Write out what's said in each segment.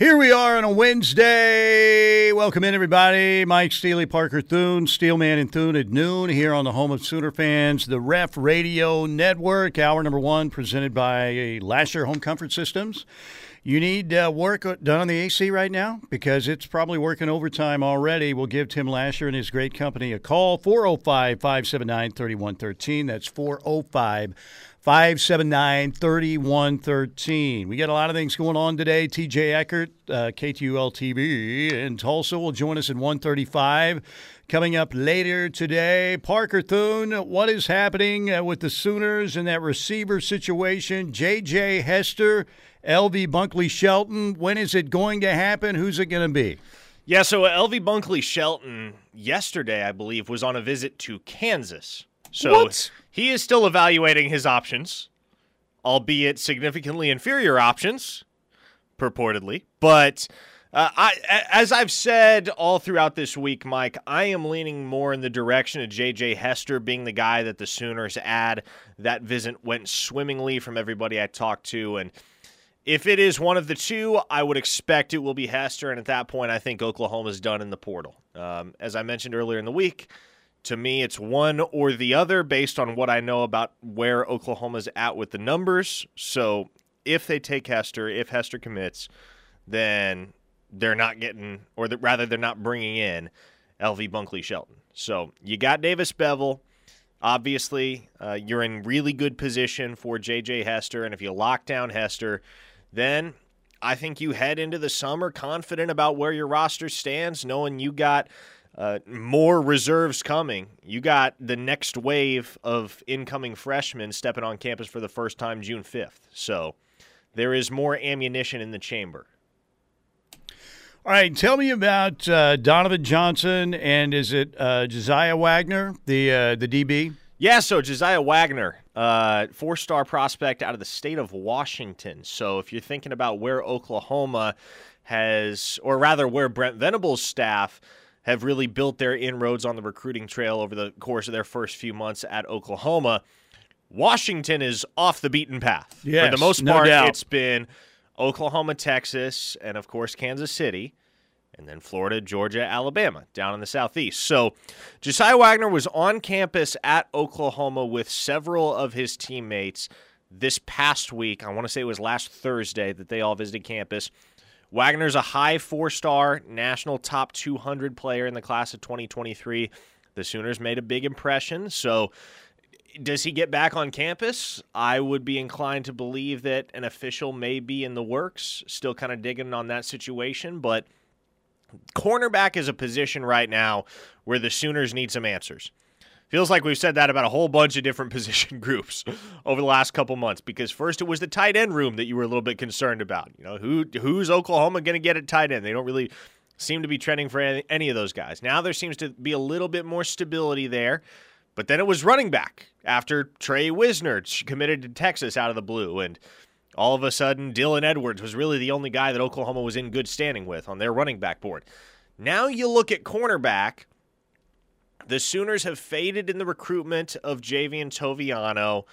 Here we are on a Wednesday. Welcome in, everybody. Mike Steely, Parker Thune, Steelman and Thune at noon here on the home of Sooner fans, the Ref Radio Network. Hour number one presented by Lasher Home Comfort Systems. You need uh, work done on the AC right now because it's probably working overtime already. We'll give Tim Lasher and his great company a call 405 579 3113. That's 405 579 3113. We got a lot of things going on today. TJ Eckert, uh, KTUL TV in Tulsa, will join us at 135. Coming up later today, Parker Thune, what is happening uh, with the Sooners in that receiver situation? JJ Hester, LV Bunkley Shelton, when is it going to happen? Who's it going to be? Yeah, so LV Bunkley Shelton yesterday, I believe, was on a visit to Kansas. So what? he is still evaluating his options, albeit significantly inferior options, purportedly. But uh, I, as I've said all throughout this week, Mike, I am leaning more in the direction of J.J. Hester being the guy that the Sooners add. That visit went swimmingly from everybody I talked to, and if it is one of the two, I would expect it will be Hester, and at that point, I think Oklahoma's done in the portal. Um, as I mentioned earlier in the week to me, it's one or the other based on what I know about where Oklahoma's at with the numbers. So if they take Hester, if Hester commits, then they're not getting, or the, rather, they're not bringing in LV Bunkley Shelton. So you got Davis Beville. Obviously, uh, you're in really good position for JJ Hester, and if you lock down Hester, then I think you head into the summer confident about where your roster stands, knowing you got uh, more reserves coming. You got the next wave of incoming freshmen stepping on campus for the first time June 5th. So there is more ammunition in the chamber. All right, tell me about uh, Donovan Johnson and is it uh, Josiah Wagner, the uh, the DB? Yeah, so Josiah Wagner, uh, four star prospect out of the state of Washington. So if you're thinking about where Oklahoma has, or rather where Brent Venables' staff have really built their inroads on the recruiting trail over the course of their first few months at Oklahoma. Washington is off the beaten path. Yes, For the most part, doubt. it's been Oklahoma, Texas, and of course Kansas City, and then Florida, Georgia, Alabama down in the southeast. So Josiah Wagner was on campus at Oklahoma with several of his teammates this past week. I want to say it was last Thursday that they all visited campus. Wagner's a high four star national top 200 player in the class of 2023. The Sooners made a big impression. So, does he get back on campus? I would be inclined to believe that an official may be in the works. Still kind of digging on that situation. But cornerback is a position right now where the Sooners need some answers. Feels like we've said that about a whole bunch of different position groups over the last couple months. Because first it was the tight end room that you were a little bit concerned about. You know, who who's Oklahoma going to get at tight end? They don't really seem to be trending for any, of those guys. Now there seems to be a little bit more stability there. But then it was running back after Tre Wisner committed to Texas out of the blue, and all of a sudden Dylan Edwards was really the only guy that Oklahoma was in good standing with on their running back board. Now you look at cornerback the Sooners have faded in the recruitment of Javien Toviano.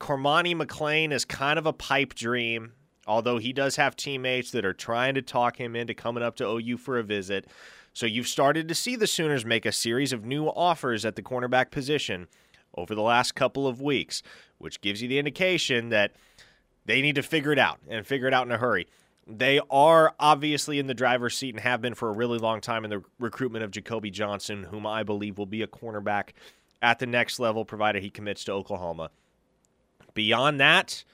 Cormani McClain is kind of a pipe dream, although he does have teammates that are trying to talk him into coming up to OU for a visit. So you've started to see the Sooners make a series of new offers at the cornerback position over the last couple of weeks, which gives you the indication that they need to figure it out and figure it out in a hurry. They are obviously in the driver's seat and have been for a really long time in the recruitment of Jacoby Johnson, whom I believe will be a cornerback at the next level, provided he commits to Oklahoma. Beyond that,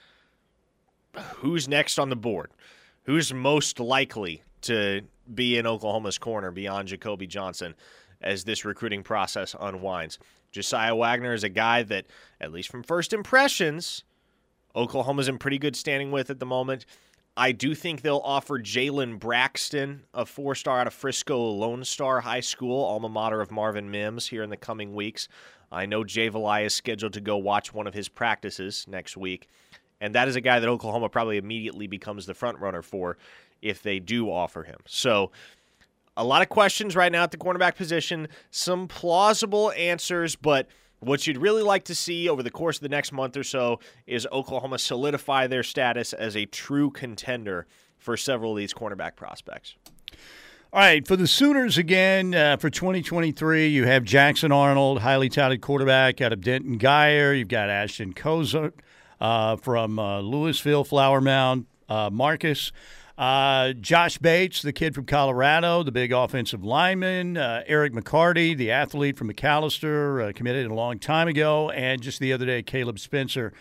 who's next on the board? Who's most likely to be in Oklahoma's corner beyond Jacoby Johnson as this recruiting process unwinds? Josiah Wagner is a guy that, at least from first impressions, Oklahoma's in pretty good standing with at the moment. I do think they'll offer Jalen Braxton, a four star out of Frisco Lone Star High School, alma mater of Marvin Mims, here in the coming weeks. I know Jay Valai is scheduled to go watch one of his practices next week, and that is a guy that Oklahoma probably immediately becomes the front runner for if they do offer him. So, a lot of questions right now at the cornerback position, some plausible answers, but what you'd really like to see over the course of the next month or so is Oklahoma solidify their status as a true contender for several of these cornerback prospects. All right, for the Sooners again uh, for 2023, you have Jackson Arnold, highly touted quarterback out of Denton Guyer. You've got Ashton Kozer uh, from uh, Louisville, Flower Mound, uh, Marcus. Uh, Josh Bates, the kid from Colorado, the big offensive lineman. Uh, Eric McCarty, the athlete from McAlester, committed a long time ago. And just the other day, Caleb Spencer,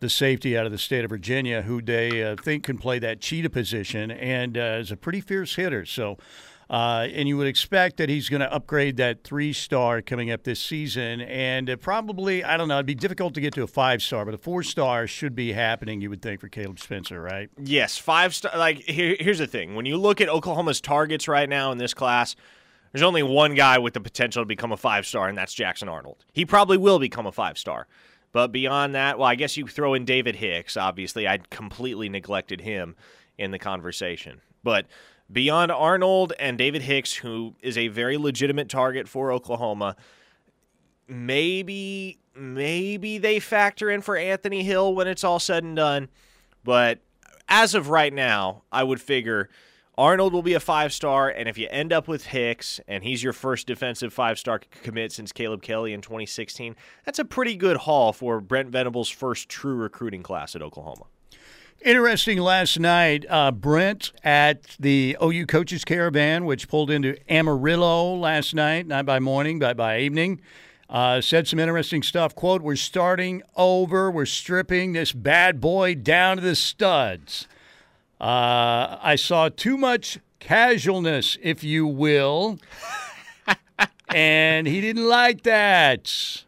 the safety out of the state of Virginia, who they think can play that cheetah position and is a pretty fierce hitter. So, uh, and you would expect that he's going to upgrade that three star coming up this season. And probably, I don't know, it'd be difficult to get to a five star, but a four star should be happening, you would think, for Caleb Spencer, right? Yes, five star. Like, here, here's the thing when you look at Oklahoma's targets right now in this class, there's only one guy with the potential to become a five star, and that's Jackson Arnold. He probably will become a five star. But beyond that, well, I guess you throw in David Hicks. Obviously, I'd completely neglected him in the conversation. But beyond Arnold and David Hicks, who is a very legitimate target for Oklahoma, maybe maybe they factor in for Anthony Hill when it's all said and done. But as of right now, I would figure Arnold will be a five star, and if you end up with Hicks and he's your first defensive five star commit since Caleb Kelly in 2016, that's a pretty good haul for Brent Venables' first true recruiting class at Oklahoma. Interesting last night, uh, Brent at the OU Coaches Caravan, which pulled into Amarillo last night, not by morning, but by evening, uh, said some interesting stuff. Quote, We're starting over. We're stripping this bad boy down to the studs. Uh, I saw too much casualness, if you will, and he didn't like that.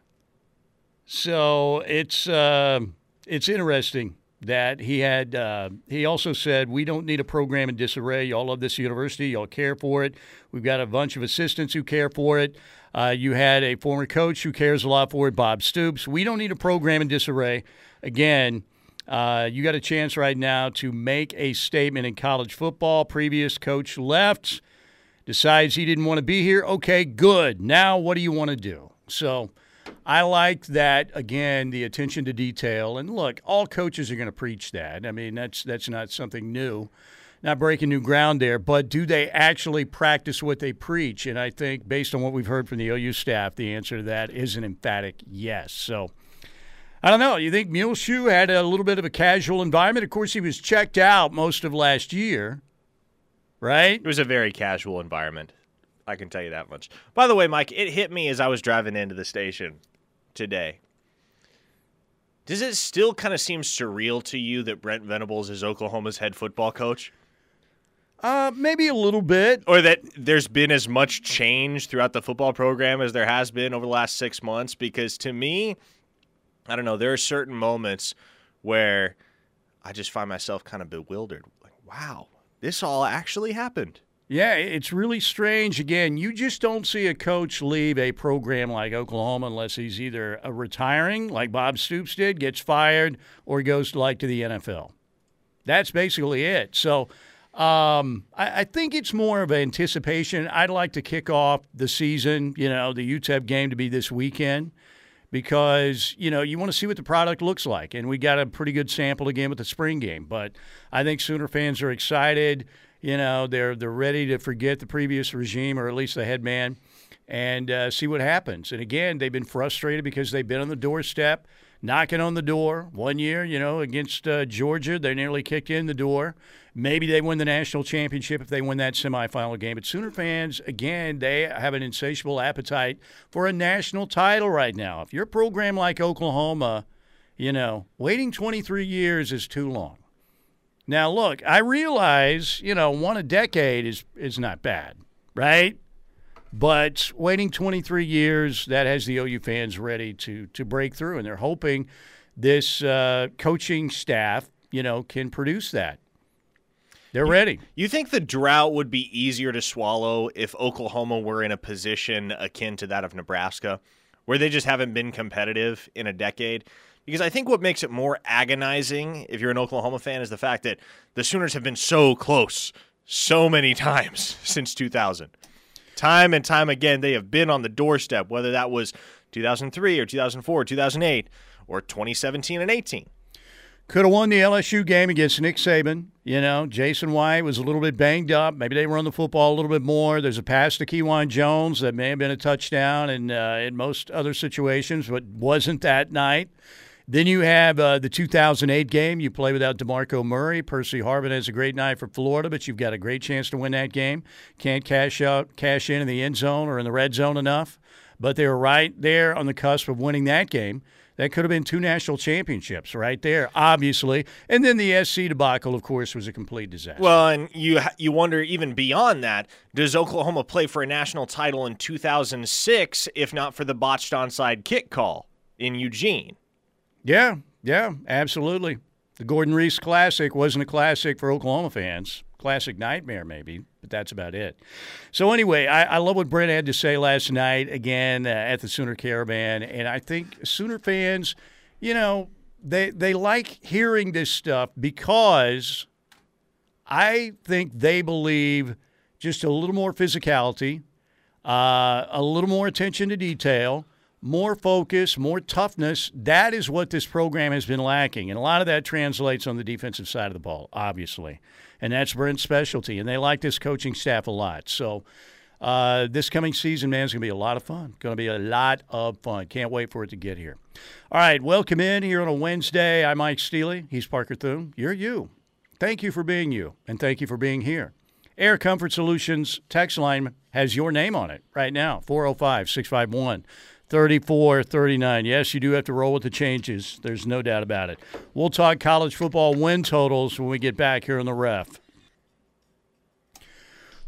So it's uh, it's interesting that he had. Uh, he also said, "We don't need a program in disarray. Y'all love this university. Y'all care for it. We've got a bunch of assistants who care for it. Uh, you had a former coach who cares a lot for it, Bob Stoops. We don't need a program in disarray. Again." Uh, you got a chance right now to make a statement in college football. Previous coach left, decides he didn't want to be here. Okay, good. Now, what do you want to do? So, I like that again, the attention to detail. And look, all coaches are going to preach that. I mean, that's that's not something new, not breaking new ground there. But do they actually practice what they preach? And I think, based on what we've heard from the OU staff, the answer to that is an emphatic yes. So. I don't know. You think Muleshoe had a little bit of a casual environment? Of course, he was checked out most of last year, right? It was a very casual environment. I can tell you that much. By the way, Mike, it hit me as I was driving into the station today. Does it still kind of seem surreal to you that Brent Venables is Oklahoma's head football coach? Uh, maybe a little bit. Or that there's been as much change throughout the football program as there has been over the last six months? Because to me, I don't know, there are certain moments where I just find myself kind of bewildered. Like, wow, this all actually happened. Yeah, it's really strange. Again, you just don't see a coach leave a program like Oklahoma unless he's either retiring, like Bob Stoops did, gets fired, or goes to, like to the NFL. That's basically it. So um, I, I, think it's more of anticipation. I'd like to kick off the season, you know, the UTEP game to be this weekend because you know you want to see what the product looks like, and we got a pretty good sample again with the spring game. But I think Sooner fans are excited. You know, they're they're ready to forget the previous regime, or at least the head man, and uh, see what happens. And again, they've been frustrated because they've been on the doorstep, knocking on the door. One year, you know, against uh, Georgia, they nearly kicked in the door. Maybe they win the national championship if they win that semifinal game. But Sooner fans, again, they have an insatiable appetite for a national title right now. If you're a program like Oklahoma, you know, waiting 23 years is too long. Now, look, I realize, you know, one a decade is is not bad, right? But waiting 23 years, that has the OU fans ready to to break through, and they're hoping this uh, coaching staff, you know, can produce that. They're ready. You think the drought would be easier to swallow if Oklahoma were in a position akin to that of Nebraska, where they just haven't been competitive in a decade? Because I think what makes it more agonizing if you're an Oklahoma fan is the fact that the Sooners have been so close so many times since 2000. Time and time again, they have been on the doorstep, whether that was 2003 or 2004, 2008, or 2017 and 18. Could have won the LSU game against Nick Saban. You know, Jason White was a little bit banged up. Maybe they run the football a little bit more. There's a pass to Kejuan Jones that may have been a touchdown in, uh, in most other situations, but wasn't that night. Then you have uh, the 2008 game. You play without DeMarco Murray. Percy Harvin has a great night for Florida, but you've got a great chance to win that game. Can't cash out, cash in in the end zone or in the red zone enough. But they were right there on the cusp of winning that game. That could have been two national championships right there, obviously. And then the SC debacle, of course, was a complete disaster. Well, and you you wonder even beyond that, does Oklahoma play for a national title in 2006 if not for the botched onside kick call in Eugene? Yeah, yeah, absolutely. The Gordon Riese Classic wasn't a classic for Oklahoma fans. Classic nightmare, maybe, but that's about it. So, anyway, I, I love what Brent had to say last night again uh, at the Sooner Caravan. And I think Sooner fans, you know, they, they like hearing this stuff because I think they believe just a little more physicality, uh, a little more attention to detail more focus, more toughness. That is what this program has been lacking. And a lot of that translates on the defensive side of the ball, obviously and that's Brent's specialty. And they like this coaching staff a lot. So uh, this coming season, man, is going to be a lot of fun. Going to be a lot of fun. Can't wait for it to get here. All right, welcome in here on a Wednesday. I'm Mike Steely. He's Parker Thune. You're you. Thank you for being you, and thank you for being here. Air Comfort Solutions text line has your name on it right now 405 651 34 39. Yes, you do have to roll with the changes. There's no doubt about it. We'll talk college football win totals when we get back here on the ref.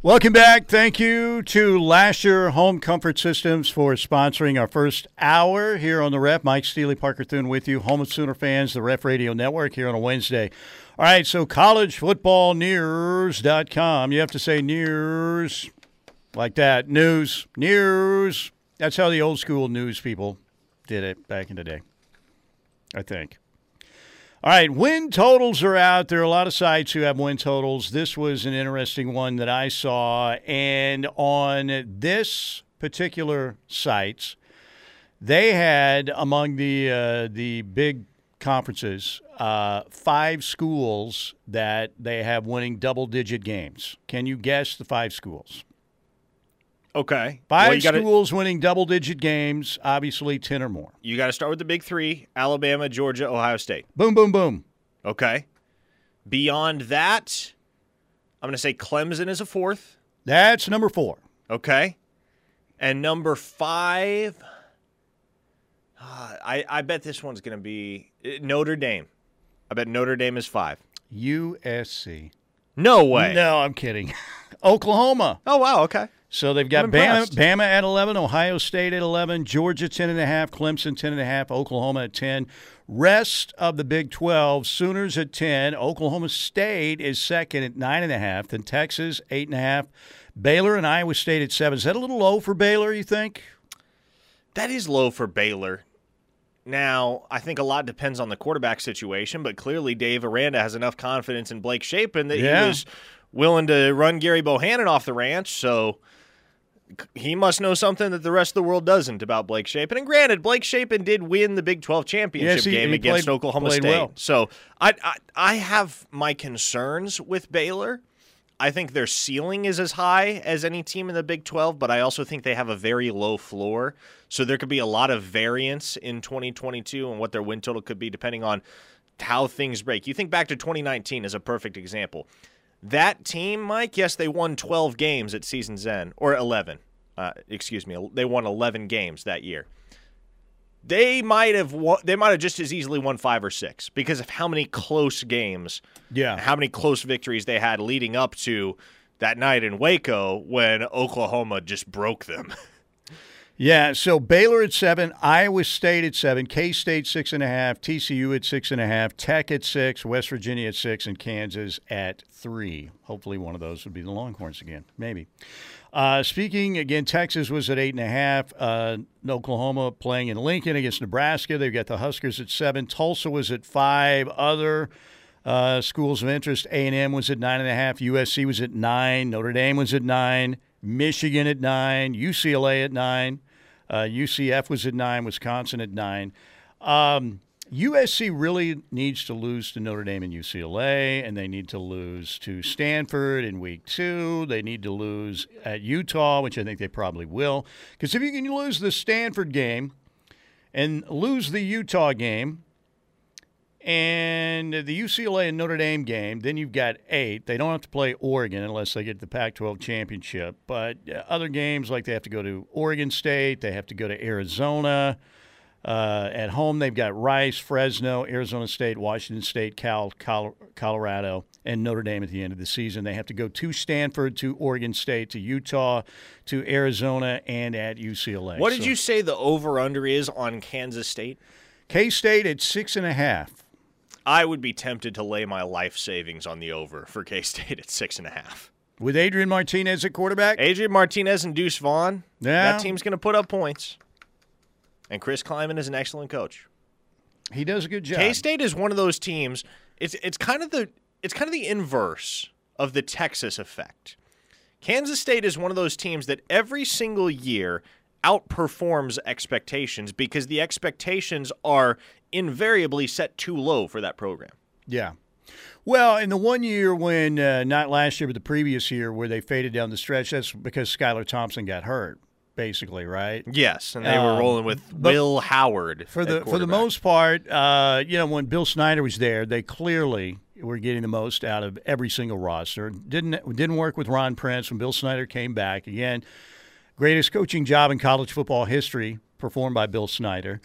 Welcome back. Thank you to Lasher Home Comfort Systems for sponsoring our first hour here on the Ref. Mike Steely, Parker Thune with you, home of Sooner fans, the Ref Radio Network here on a Wednesday. All right, so collegefootballnews.com. You have to say news like that. News, news. That's how the old school news people did it back in the day, I think. All right, win totals are out. There are a lot of sites who have win totals. This was an interesting one that I saw. And on this particular site, they had among the uh, the big conferences uh, five schools that they have winning double digit games. Can you guess the five schools? Okay. Five well, gotta, schools winning double digit games, obviously 10 or more. You got to start with the big three Alabama, Georgia, Ohio State. Boom, boom, boom. Okay. Beyond that, I'm going to say Clemson is a fourth. That's number four. Okay. And number five, uh, I, I bet this one's going to be uh, Notre Dame. I bet Notre Dame is five. USC. No way. No, I'm kidding. Oklahoma. Oh, wow. Okay. So they've got Bama, Bama, at 11, Ohio State at 11, Georgia 10.5, Clemson 10.5, Oklahoma at 10. Rest of the Big 12, Sooners at 10. Oklahoma State is second at 9.5. Then Texas, 8.5. Baylor and Iowa State at 7. Is that a little low for Baylor, you think? That is low for Baylor. Now, I think a lot depends on the quarterback situation, but clearly Dave Aranda has enough confidence in Blake Shapen that yeah. he was willing to run Gerry Bohanon off the ranch. So he must know something that the rest of the world doesn't about Blake Shapen. And granted, Blake Shapen did win the Big 12 championship yes, he, game he against played, Oklahoma State. Well. So I, I, I have my concerns with Baylor. I think their ceiling is as high as any team in the Big 12, but I also think they have a very low floor. So there could be a lot of variance in 2022 and what their win total could be depending on how things break. You think back to 2019 as a perfect example. That team, Mike, yes, they won 12 games at season's end, or 11. Uh, excuse me, they won 11 games that year. They might have won, they might have just as easily won five or six because of how many close games, yeah, how many close victories they had leading up to that night in Waco when Oklahoma just broke them. Yeah, so Baylor at seven, Iowa State at seven, K State six and a half, TCU at six and a half, Tech at six, West Virginia at six, and Kansas at three. Hopefully, one of those would be the Longhorns again, maybe. Uh, speaking again, Texas was at eight and a half. Uh, Oklahoma playing in Lincoln against Nebraska. They've got the Huskers at seven. Tulsa was at five. Other uh, schools of interest: A and M was at nine and a half. USC was at nine. Notre Dame was at nine. Michigan at nine. UCLA at nine. Uh, UCF was at nine, Wisconsin at nine. Um, USC really needs to lose to Notre Dame and UCLA, and they need to lose to Stanford in week two. They need to lose at Utah, which I think they probably will. Because if you can lose the Stanford game and lose the Utah game and the UCLA and Notre Dame game, then you've got eight. They don't have to play Oregon unless they get the Pac 12 championship. But uh, other games, like they have to go to Oregon State, they have to go to Arizona. Uh, at home, they've got Rice, Fresno, Arizona State, Washington State, Cal, Col- Colorado, and Notre Dame at the end of the season. They have to go to Stanford, to Oregon State, to Utah, to Arizona, and at UCLA. What did so, you say the over under is on Kansas State? K State at six and a half. I would be tempted to lay my life savings on the over for K State at six and a half. With Adrian Martinez at quarterback? Adrian Martinez and Deuce Vaughn. Yeah. That team's going to put up points. And Chris Klieman is an excellent coach. He does a good job. K State is one of those teams. It's it's kind of the it's kind of the inverse of the Texas effect. Kansas State is one of those teams that every single year outperforms expectations because the expectations are invariably set too low for that program. Yeah. Well, in the one year when, uh, not last year, but the previous year, where they faded down the stretch, that's because Skylar Thompson got hurt, basically, right? Yes, and they um, were rolling with Will Howard for the for the most part. Uh, you know, when Bill Snyder was there, they clearly were getting the most out of every single roster. Didn't didn't work with Ron Prince when Bill Snyder came back again. Greatest coaching job in college football history, performed by Bill Snyder.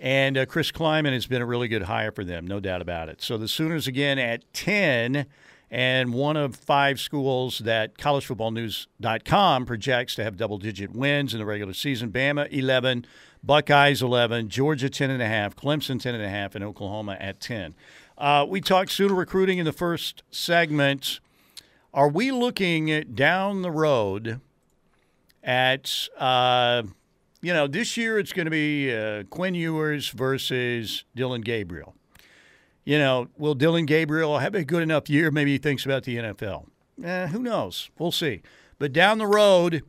And uh, Chris Klieman has been a really good hire for them, no doubt about it. So the Sooners again at 10, and one of five schools that collegefootballnews.com projects to have double digit wins in the regular season Bama 11, Buckeyes 11, Georgia 10.5, Clemson 10.5, and Oklahoma at 10. Uh, we talked Sooner recruiting in the first segment. Are we looking down the road at. Uh, you know, this year it's going to be uh, Quinn Ewers versus Dillon Gabriel. You know, will Dillon Gabriel have a good enough year? Maybe he thinks about the NFL. Eh, who knows? We'll see. But down the road,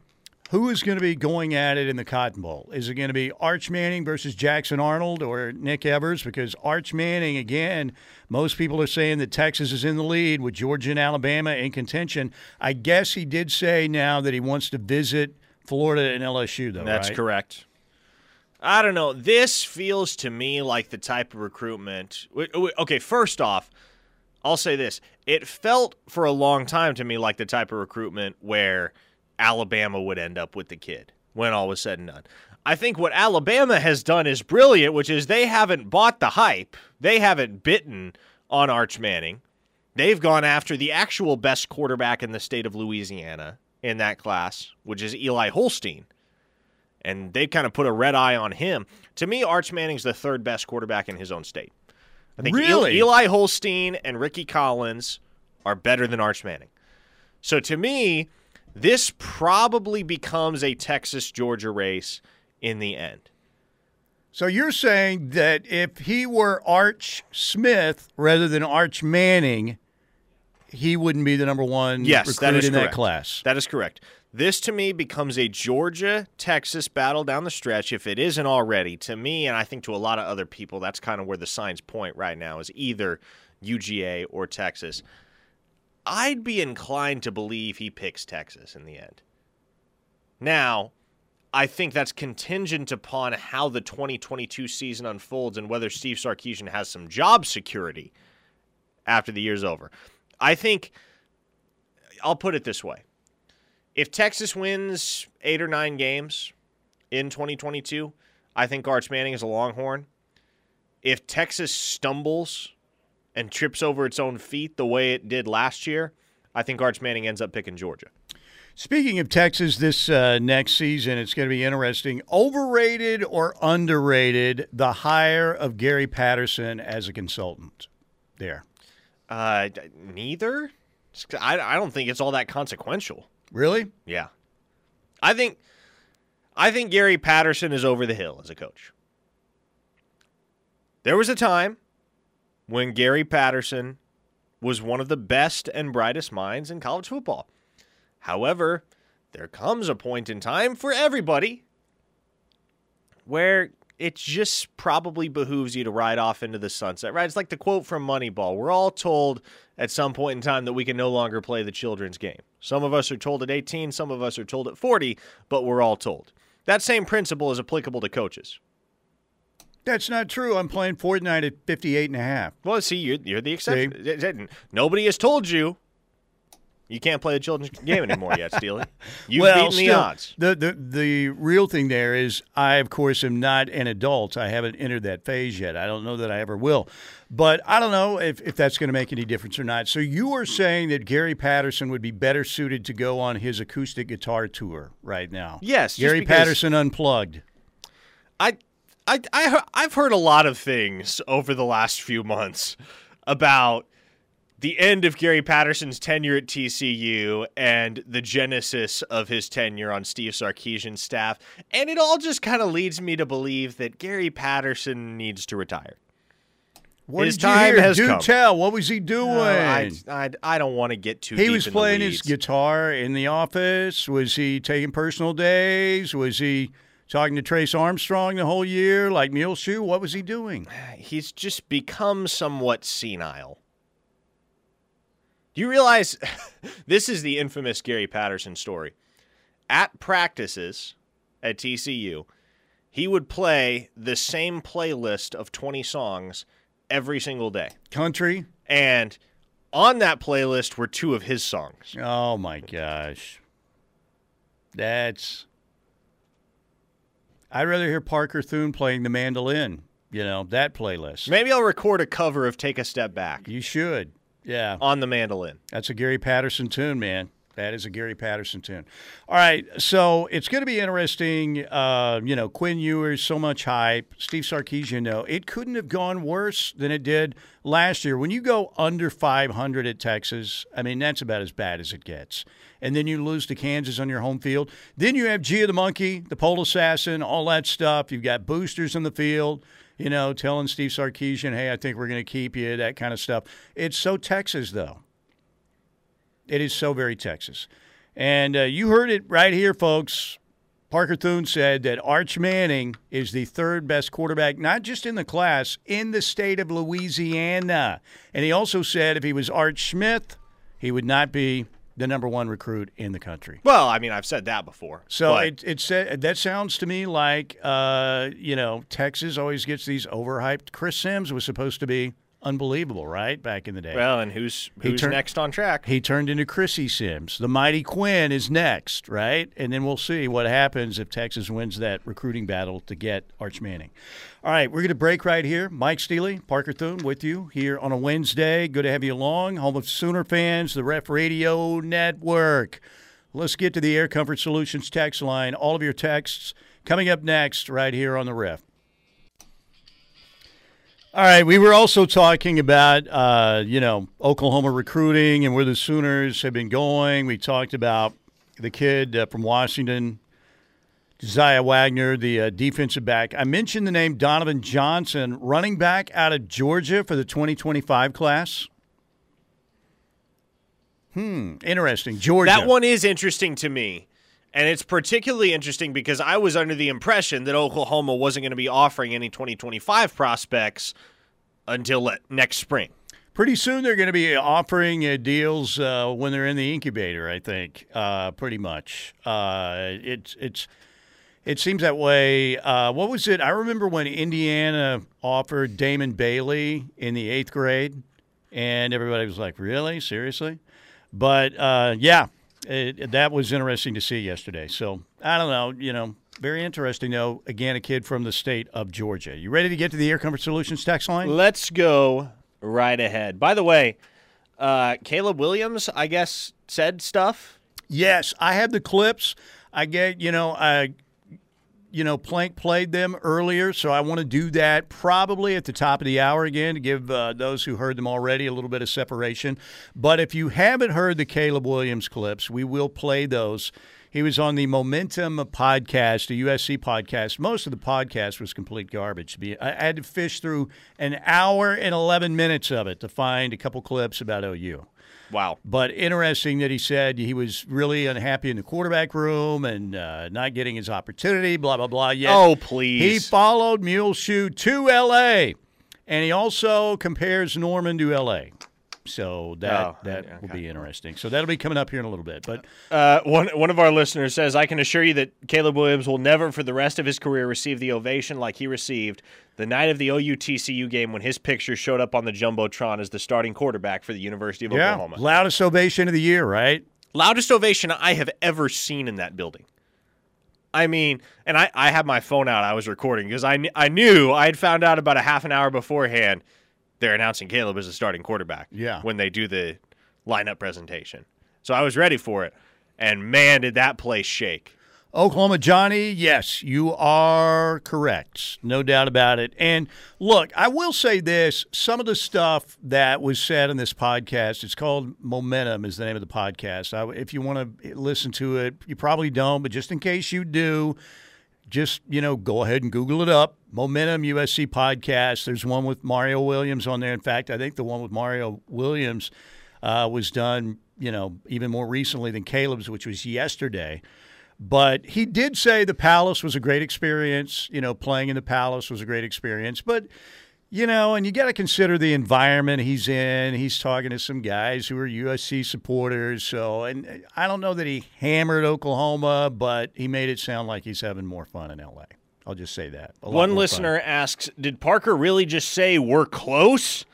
who is going to be going at it in the Cotton Bowl? Is it going to be Arch Manning versus Jackson Arnold or Nick Evers? Because Arch Manning, again, most people are saying that Texas is in the lead with Georgia and Alabama in contention. I guess he did say now that he wants to visit Florida and LSU, though. That's right? correct. I don't know. This feels to me like the type of recruitment. Okay, first off, I'll say this. It felt for a long time to me like the type of recruitment where Alabama would end up with the kid when all was said and done. I think what Alabama has done is brilliant, which is they haven't bought the hype. They haven't bitten on Arch Manning. They've gone after the actual best quarterback in the state of Louisiana in that class, which is Eli Holstein. And they've kind of put a red eye on him. To me, Arch Manning's the third best quarterback in his own state. I think really? Eli Holstein and Rickie Collins are better than Arch Manning. So to me, this probably becomes a Texas Georgia race in the end. So you're saying that if he were Arch Smith rather than Arch Manning, he wouldn't be the number one yes, that is in correct. that class. That is correct. This to me becomes a Georgia Texas battle down the stretch if it isn't already. To me, and I think to a lot of other people, that's kind of where the signs point right now is either UGA or Texas. I'd be inclined to believe he picks Texas in the end. Now, I think that's contingent upon how the 2022 season unfolds and whether Steve Sarkisian has some job security after the year's over. I think I'll put it this way. If Texas wins eight or nine games in 2022, I think Arch Manning is a Longhorn. If Texas stumbles and trips over its own feet the way it did last year, I think Arch Manning ends up picking Georgia. Speaking of Texas, this uh, next season, it's going to be interesting. Overrated or underrated the hire of Gary Patterson as a consultant there? Uh, neither. I, I don't think it's all that consequential. Really? Yeah. I think I think Gary Patterson is over the hill as a coach. There was a time when Gary Patterson was one of the best and brightest minds in college football. However, there comes a point in time for everybody where it just probably behooves you to ride off into the sunset, right? It's like the quote from Moneyball. We're all told at some point in time that we can no longer play the children's game. Some of us are told at 18, some of us are told at 40, but we're all told. That same principle is applicable to coaches. That's not true. I'm playing Fortnite at 58 and a half. Well, see, you're, you're the exception. Nobody has told you you can't play the children's game anymore yet, Steely. You've well, beaten the odds. The, the the real thing there is I of course am not an adult. I haven't entered that phase yet. I don't know that I ever will. But I don't know if, if that's going to make any difference or not. So you are saying that Gary Patterson would be better suited to go on his acoustic guitar tour right now. Yes, Gary Patterson unplugged. I I I I've heard a lot of things over the last few months about the end of Gary Patterson's tenure at TCU and the genesis of his tenure on Steve Sarkisian's staff. And it all just kind of leads me to believe that Gary Patterson needs to retire. What his time has Do come. tell. What was he doing? I, I, I, don't want to get too. He was playing his guitar in the office. Was he taking personal days? Was he talking to Trace Armstrong the whole year, like Mule Shoe? What was he doing? He's just become somewhat senile. You realize this is the infamous Gary Patterson story? At practices at TCU, he would play the same playlist of 20 songs every single day. Country? And on that playlist were two of his songs. Oh my gosh. That's. I'd rather hear Parker Thune playing the mandolin, you know, that playlist. Maybe I'll record a cover of Take a Step Back. You should. Yeah. On the mandolin. That's a Gary Patterson tune, man. That is a Gary Patterson tune. All right, so it's going to be interesting. Uh, you know, Quinn Ewers, so much hype. Steve Sarkisian, no, it couldn't have gone worse than it did last year. When you go under 500 at Texas, I mean, that's about as bad as it gets. And then you lose to Kansas on your home field. Then you have Gia the Monkey, the Pole Assassin, all that stuff. You've got boosters in the field you know, telling Steve Sarkisian, hey, I think we're going to keep you, that kind of stuff. It's so Texas, though. It is so very Texas. And uh, you heard it right here, folks. Parker Thune said that Arch Manning is the third best quarterback, not just in the class, in the state of Louisiana. And he also said if he was Art Smith, he would not be the number one recruit in the country. Well, I mean, I've said that before. So it, it said that sounds to me like uh, you know Texas always gets these overhyped. Chris Simms was supposed to be unbelievable, right? Back in the day. Well, and who's who's next on track? He turned into Chrissy Simms. The mighty Quinn is next, right? And then we'll see what happens if Texas wins that recruiting battle to get Arch Manning. All right, we're going to break right here. Mike Steely, Parker Thune with you here on a Wednesday. Good to have you along. Home of Sooner fans, the Ref Radio Network. Let's get to the Air Comfort Solutions text line. All of your texts coming up next right here on the Ref. All right, we were also talking about uh, you know Oklahoma recruiting and where the Sooners have been going. We talked about the kid uh, from Washington, Josiah Wagner, the uh, defensive back. I mentioned the name Donovan Johnson, running back out of Georgia for the 2025 class. Hmm, interesting. Georgia. That one is interesting to me. And it's particularly interesting because I was under the impression that Oklahoma wasn't going to be offering any 2025 prospects until next spring. Pretty soon they're going to be offering uh, deals uh, when they're in the incubator. I think uh, pretty much. Uh, it's it's it seems that way. Uh, what was it? I remember when Indiana offered Damon Bailey in the eighth grade, and everybody was like, "Really? Seriously?" But uh, yeah, it, that was interesting to see yesterday. So I don't know. You know, very interesting though. Again, a kid from the state of Georgia. You ready to get to the Air Comfort Solutions text line? Let's go right ahead. By the way, uh, Caleb Williams, I guess, said stuff. Yes, I have the clips. I get, you know, I you know, Plank played them earlier, so I want to do that probably at the top of the hour again to give uh, those who heard them already a little bit of separation. But if you haven't heard the Caleb Williams clips, we will play those He was on the Momentum podcast, a USC podcast. Most of the podcast was complete garbage. I had to fish through an hour and 11 minutes of it to find a couple clips about OU. Wow. But interesting that he said he was really unhappy in the quarterback room and uh, not getting his opportunity, blah, blah, blah. Yet oh, please. He followed Muleshoe to L.A., and he also compares Norman to L.A. So that oh, that okay. will be interesting. So that'll be coming up here in a little bit. But uh, one one of our listeners says, "I can assure you that Caleb Williams will never, for the rest of his career, receive the ovation like he received the night of the OU TCU game when his picture showed up on the jumbotron as the starting quarterback for the University of yeah, Oklahoma." Loudest ovation of the year, right? Loudest ovation I have ever seen in that building. I mean, and I, I had my phone out. I was recording because I, I knew I had found out about a half an hour beforehand they're announcing Caleb as a starting quarterback. Yeah. When they do the lineup presentation. So I was ready for it. And man, did that place shake. Oklahoma Johnny, yes, you are correct. No doubt about it. And look, I will say this some of the stuff that was said in this podcast, it's called Momentum, is the name of the podcast. I, if you want to listen to it, you probably don't, but just in case you do, just you know go ahead and google it up. Momentum usc podcast. There's one with mario williams on there. In fact i think the one with mario williams uh, was done you know even more recently than caleb's which was yesterday. But he did say the palace was a great experience. You know playing in the palace was a great experience. But you know, and you got to consider the environment he's in. He's talking to some guys who are USC supporters. So, and uh, I don't know that he hammered Oklahoma, but he made it sound like he's having more fun in LA. I'll just say that. One listener fun. asks, "Did Parker really just say we're close?"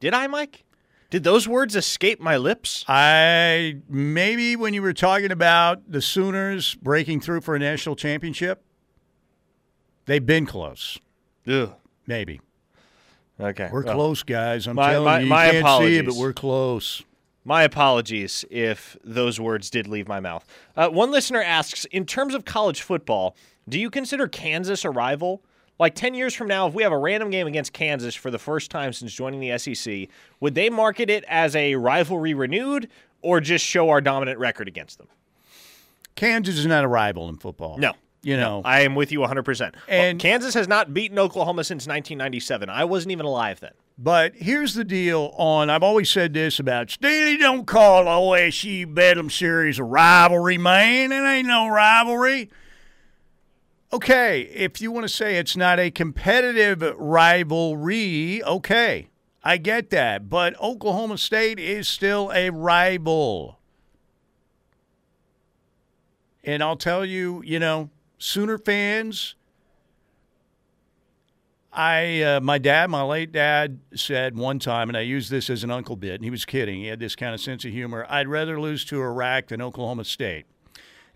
Did I, Mike? Did those words escape my lips? I maybe when you were talking about the Sooners breaking through for a national championship, they've been close. Yeah. Maybe. Okay. We're well, close, guys. I'm my, telling my, you, you my can't apologies. see it, but we're close. My apologies if those words did leave my mouth. Uh, one listener asks In terms of college football, do you consider Kansas a rival? Like 10 years from now, if we have a random game against Kansas for the first time since joining the SEC, would they market it as a rivalry renewed or just show our dominant record against them? Kansas is not a rival in football. No. You know, I am with you 100%. And Kansas has not beaten Oklahoma since 1997. I wasn't even alive then. But here's the deal on I've always said this about Steely don't call OSU Bedlam series a rivalry, man. It ain't no rivalry. Okay, if you want to say it's not a competitive rivalry, okay. I get that. But Oklahoma State is still a rival. And I'll tell you, you know, Sooner fans, I uh, my dad, my late dad, said one time, and I used this as an uncle bit, and he was kidding. He had this kind of sense of humor. I'd rather lose to Iraq than Oklahoma State.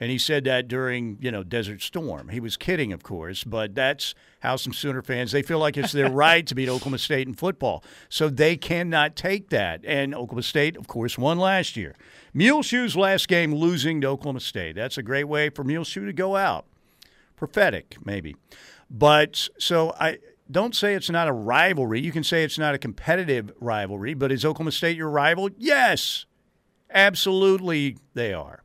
And he said that during, you know, Desert Storm. He was kidding, of course, but that's how some Sooner fans they feel like it's their right to beat Oklahoma State in football. So they cannot take that. And Oklahoma State, of course, won last year. Muleshoe's last game losing to Oklahoma State. That's a great way for Muleshoe to go out prophetic, maybe. But so I don't say it's not a rivalry. You can say it's not a competitive rivalry, but is Oklahoma State your rival? Yes, absolutely they are.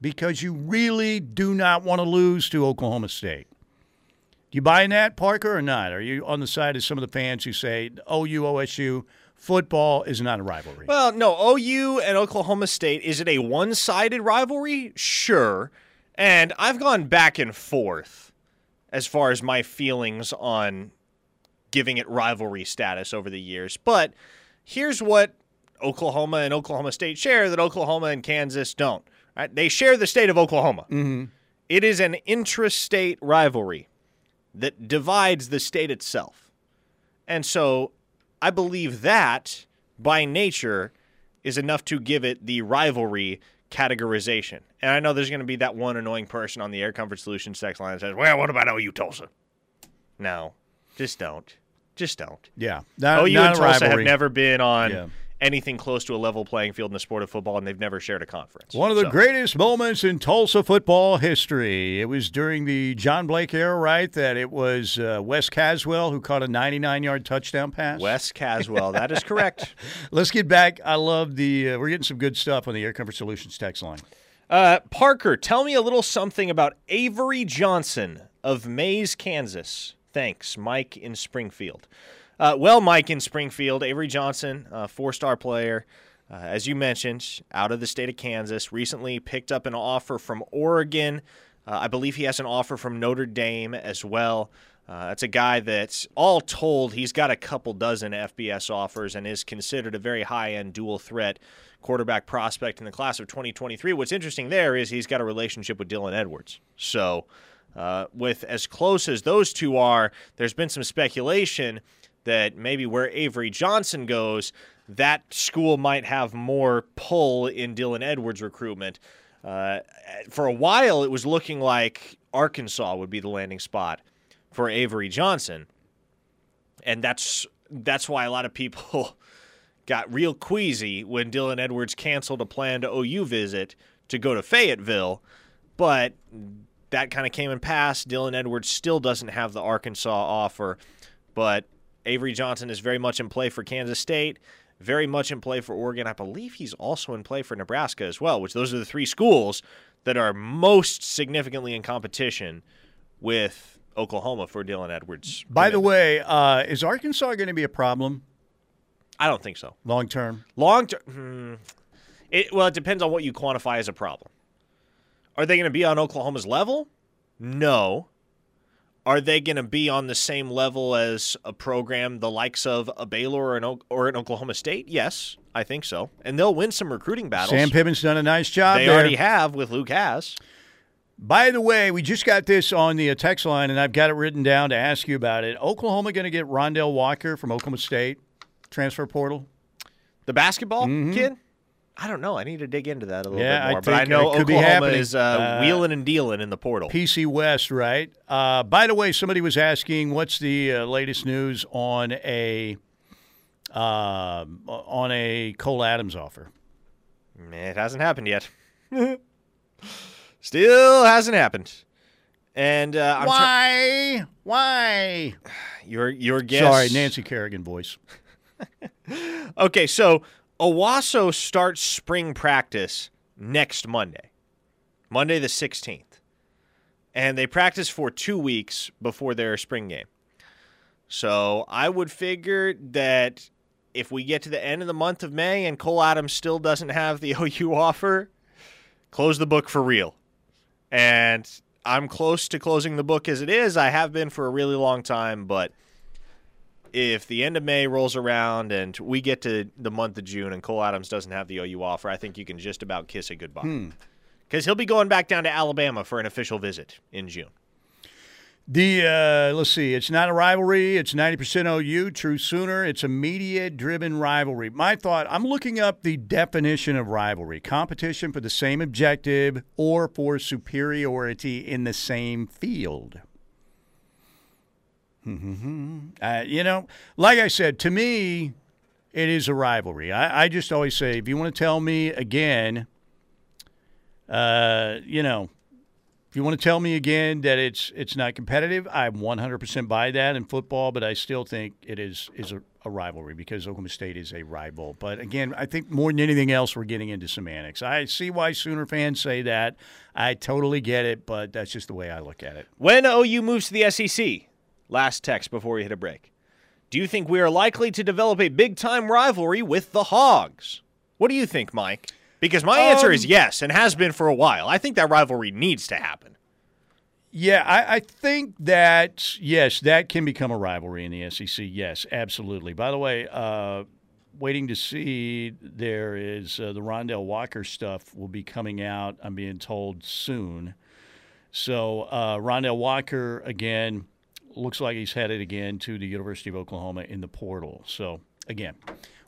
Because you really do not want to lose to Oklahoma State. Do you buy in that, Parker, or not? Are you on the side of some of the fans who say OU, OSU, football is not a rivalry? Well, no, OU and Oklahoma State, is it a one sided rivalry? Sure. And I've gone back and forth as far as my feelings on giving it rivalry status over the years. But here's what Oklahoma and Oklahoma State share that Oklahoma and Kansas don't. Right? They share the state of Oklahoma. Mm-hmm. It is an intrastate rivalry that divides the state itself. And so I believe that by nature is enough to give it the rivalry categorization. And I know there's going to be that one annoying person on the Air Comfort Solutions sex line that says, "Well, what about OU Tulsa?" No, just don't. Just don't. Yeah, not, OU not and Tulsa rivalry. have never been on yeah anything close to a level playing field in the sport of football, and they've never shared a conference. One of the so. greatest moments in Tulsa football history. It was during the John Blake era, right? That it was uh, Wes Caswell who caught a 99-yard touchdown pass. Wes Caswell, that is correct. Let's get back. I love the. Uh, we're getting some good stuff on the Air Comfort Solutions text line. Uh, Parker, tell me a little something about Avery Johnson of Maize, Kansas. Thanks, Mike in Springfield. Uh, well, Mike in Springfield, Avery Johnson, four star player. Uh, as you mentioned, out of the state of Kansas, recently picked up an offer from Oregon. Uh, I believe he has an offer from Notre Dame as well. Uh, it's a guy that's all told, he's got a couple dozen FBS offers and is considered a very high end dual threat quarterback prospect in the class of 2023. What's interesting there is he's got a relationship with Dylan Edwards. So, uh, with as close as those two are, there's been some speculation that maybe where Avery Johnson goes, that school might have more pull in Dylan Edwards' recruitment. Uh, for a while, it was looking like Arkansas would be the landing spot for Avery Johnson, and that's that's why a lot of people got real queasy when Dylan Edwards canceled a planned OU visit to go to Fayetteville, but that kind of came and passed. Dylan Edwards still doesn't have the Arkansas offer, but Avery Johnson is very much in play for Kansas State very much in play for Oregon. I believe he's also in play for Nebraska as well, which those are the three schools that are most significantly in competition with Oklahoma for Dylan Edwards. By the way, uh, is Arkansas going to be a problem? I don't think so. Long term? Long term. Hmm, it, well, it depends on what you quantify as a problem. Are they going to be on Oklahoma's level? No. Are they going to be on the same level as a program the likes of a Baylor or an, or an Oklahoma State? Yes, I think so. And they'll win some recruiting battles. Sam Pittman's done a nice job. They there. already have with Luke Hasz. By the way, we just got this on the uh, text line, and I've got it written down to ask you about it. Oklahoma going to get Rondell Walker from Oklahoma State transfer portal? The basketball mm-hmm. kid? I don't know. I need to dig into that a little yeah, bit more. I but I know Oklahoma is uh, uh, wheeling and dealing in the portal. PC West, right? Uh, by the way, somebody was asking, what's the uh, latest news on a uh, on a Cole Adams offer? It hasn't happened yet. Still hasn't happened. And uh, why? Tra- why? Your your guess. Sorry, Nancy Kerrigan voice. okay, so Owasso starts spring practice next Monday, Monday the 16th. And they practice for two weeks before their spring game. So I would figure that if we get to the end of the month of May and Cole Adams still doesn't have the OU offer, close the book for real. And I'm close to closing the book as it is. I have been for a really long time, but – if the end of May rolls around and we get to the month of June and Cole Adams doesn't have the OU offer, I think you can just about kiss it goodbye. Because hmm. he'll be going back down to Alabama for an official visit in June. The uh, let's see, it's not a rivalry. It's ninety percent OU, true Sooner. It's a media-driven rivalry. My thought: I'm looking up the definition of rivalry: competition for the same objective or for superiority in the same field. Mm-hmm. Uh, you know, like I said, to me, it is a rivalry. I, I just always say, if you want to tell me again, uh, you know, if you want to tell me again that it's it's not competitive, I'm 100% buy that in football, but I still think it is is a, a, rivalry because Oklahoma State is a rival. But again, I think more than anything else, we're getting into semantics. I see why Sooner fans say that. I totally get it, but that's just the way I look at it. When OU moves to the SEC, Last text before we hit a break. Do you think we are likely to develop a big time rivalry with the Hogs? What do you think, Mike? Because my answer um, is yes, and has been for a while. I think that rivalry needs to happen. Yeah, I, I, think that yes, that can become a rivalry in the SEC. Yes, absolutely. By the way, uh, waiting to see there is uh, the Rondell Walker stuff will be coming out. I'm being told soon. So uh, Rondell Walker again looks like he's headed again to the University of Oklahoma in the portal. So, again,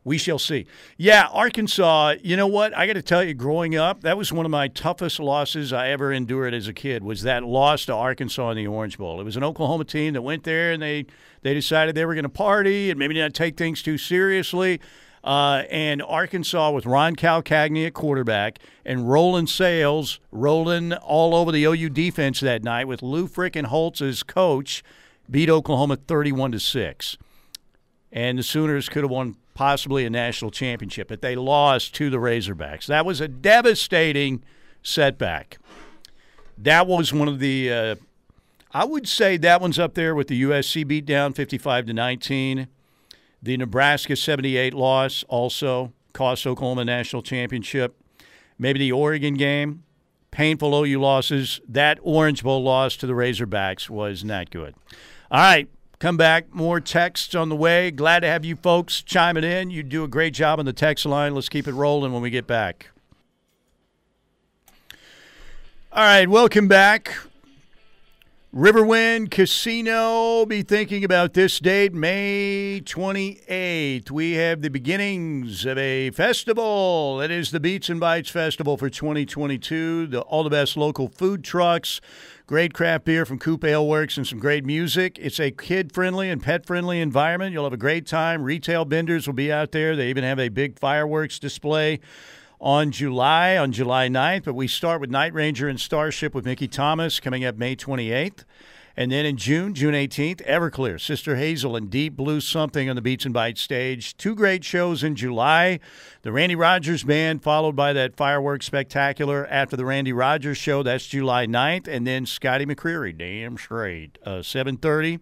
we shall see. Yeah, Arkansas, you know what? I got to tell you, growing up, that was one of my toughest losses I ever endured as a kid was that loss to Arkansas in the Orange Bowl. It was an Oklahoma team that went there and they, they decided they were going to party and maybe not take things too seriously. Uh, and Arkansas with Ron Calcagni at quarterback and Roland Sales rolling all over the OU defense that night with Lou frickin' Holtz as coach – beat Oklahoma 31 to 6. And the Sooners could have won possibly a national championship, but they lost to the Razorbacks. That was a devastating setback. That was one of the. Uh, I would say that one's up there with the USC beatdown, 55 to 19. The Nebraska 78 loss also cost Oklahoma national championship. Maybe the Oregon game, painful OU losses. That Orange Bowl loss to the Razorbacks was not good. All right, come back. More texts on the way. Glad to have you folks chiming in. You do a great job on the text line. Let's keep it rolling when we get back. All right, welcome back. Riverwind Casino, be thinking about this date, May 28th. We have the beginnings of a festival. It is the Beats and Bites Festival for 2022. The, all the best local food trucks, great craft beer from Coop Ale Works, and some great music. It's a kid friendly and pet friendly environment. You'll have a great time. Retail vendors will be out there. They even have a big fireworks display on July, on July 9th. But we start with Night Ranger and Starship with Mickey Thomas coming up May 28th. And then in June, June 18th, Everclear, Sister Hazel, and Deep Blue Something on the Beats and Bites stage. Two great shows in July. The Randy Rogers Band, followed by that fireworks spectacular after the Randy Rogers show. That's July 9th. And then Scotty McCreery, damn straight, uh, 730.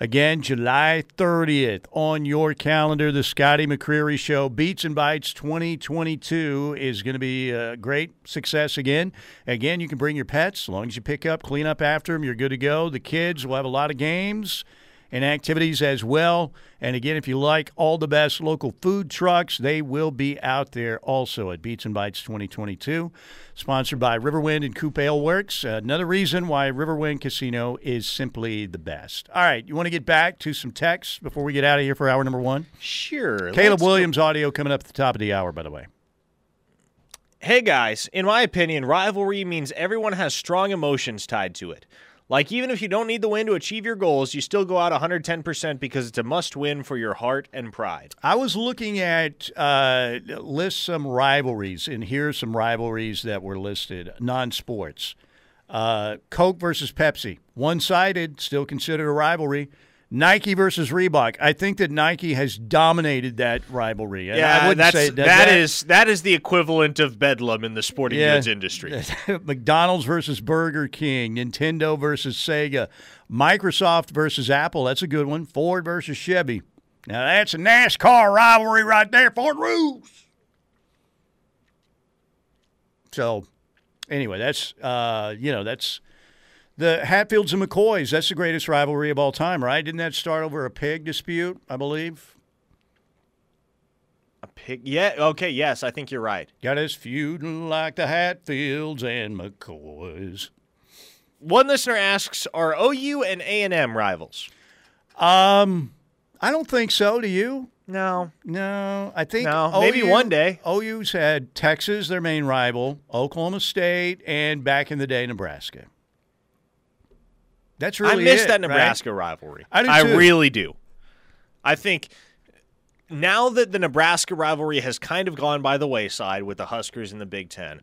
Again, July 30th on your calendar, the Scotty McCreery Show. Beats and Bites 2022 is going to be a great success again. Again, you can bring your pets as long as you pick up, clean up after them, you're good to go. The kids will have a lot of games and activities as well. And again, if you like all the best local food trucks, they will be out there also at Beats and Bites 2022, sponsored by Riverwind and Coop Ale Works. Another reason why Riverwind Casino is simply the best. All right, you want to get back to some texts before we get out of here for hour number one? Sure. Caleb Williams audio coming up at the top of the hour, by the way. Hey guys, in my opinion, rivalry means everyone has strong emotions tied to it. Like, even if you don't need the win to achieve your goals, you still go out 110% because it's a must win for your heart and pride. I was looking at uh, list some rivalries, and here are some rivalries that were listed non sports. Uh, Coke versus Pepsi, one sided, still considered a rivalry. Nike versus Reebok. I think that Nike has dominated that rivalry. And I Yeah, wouldn't that's say that, that, that is that is the equivalent of bedlam in the sporting Yeah. goods industry. McDonald's versus Burger King, Nintendo versus Sega, Microsoft versus Apple. That's a good one. Ford versus Chevy. Now that's a NASCAR rivalry right there. Ford rules. So, anyway, that's uh, you know that's the Hatfields and McCoys. That's the greatest rivalry of all time, right? Didn't that start over a pig dispute? I believe. A pig? Yeah. Okay. Yes, I think you're right. Got us feuding like the Hatfields and McCoys. One listener asks, "Are OU and A and M rivals?" Um, I don't think so. Do you? No. No, I think No, maybe one day. OU's had Texas, their main rival, Oklahoma State, and back in the day, Nebraska. That's really I miss it, that right? Nebraska rivalry. I do too. really do. I think now that the Nebraska rivalry has kind of gone by the wayside with the Huskers in the Big Ten,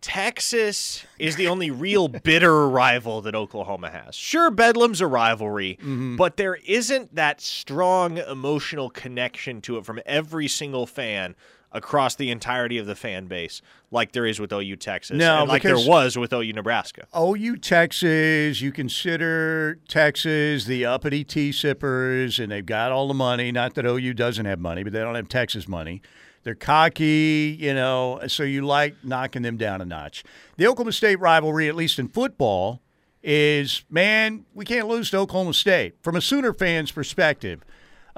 Texas is the only real bitter rival that Oklahoma has. Sure, Bedlam's a rivalry, Mm-hmm. but there isn't that strong emotional connection to it from every single fan across the entirety of the fan base like there is with OU Texas. No, and like there was with OU Nebraska. OU Texas, you consider Texas the uppity tea sippers, and they've got all the money. Not that OU doesn't have money, but they don't have Texas money. They're cocky, you know, so you like knocking them down a notch. The Oklahoma State rivalry, at least in football, is man, we can't lose to Oklahoma State. From a Sooner fan's perspective,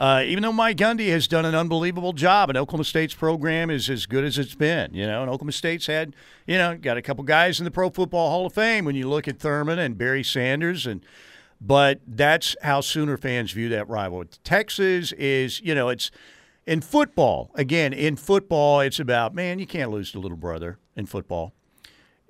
uh, even though Mike Gundy has done an unbelievable job, and Oklahoma State's program is as good as it's been, you know, and Oklahoma State's had, you know, got a couple guys in the Pro Football Hall of Fame when you look at Thurman and Barry Sanders, and but that's how Sooner fans view that rivalry. Texas is, you know, it's in football. Again, in football, it's about man, you can't lose to little brother in football.